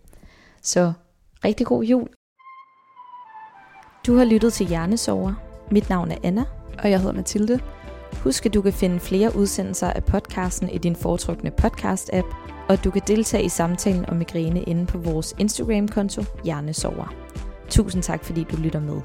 Så rigtig god jul. Du har lyttet til Hjernesover. Mit navn er Anna. Og jeg hedder Mathilde. Husk, at du kan finde flere udsendelser af podcasten i din foretrukne podcast-app, og du kan deltage i samtalen om migræne inde på vores Instagram-konto Hjernesover. Tusind tak, fordi du lytter med.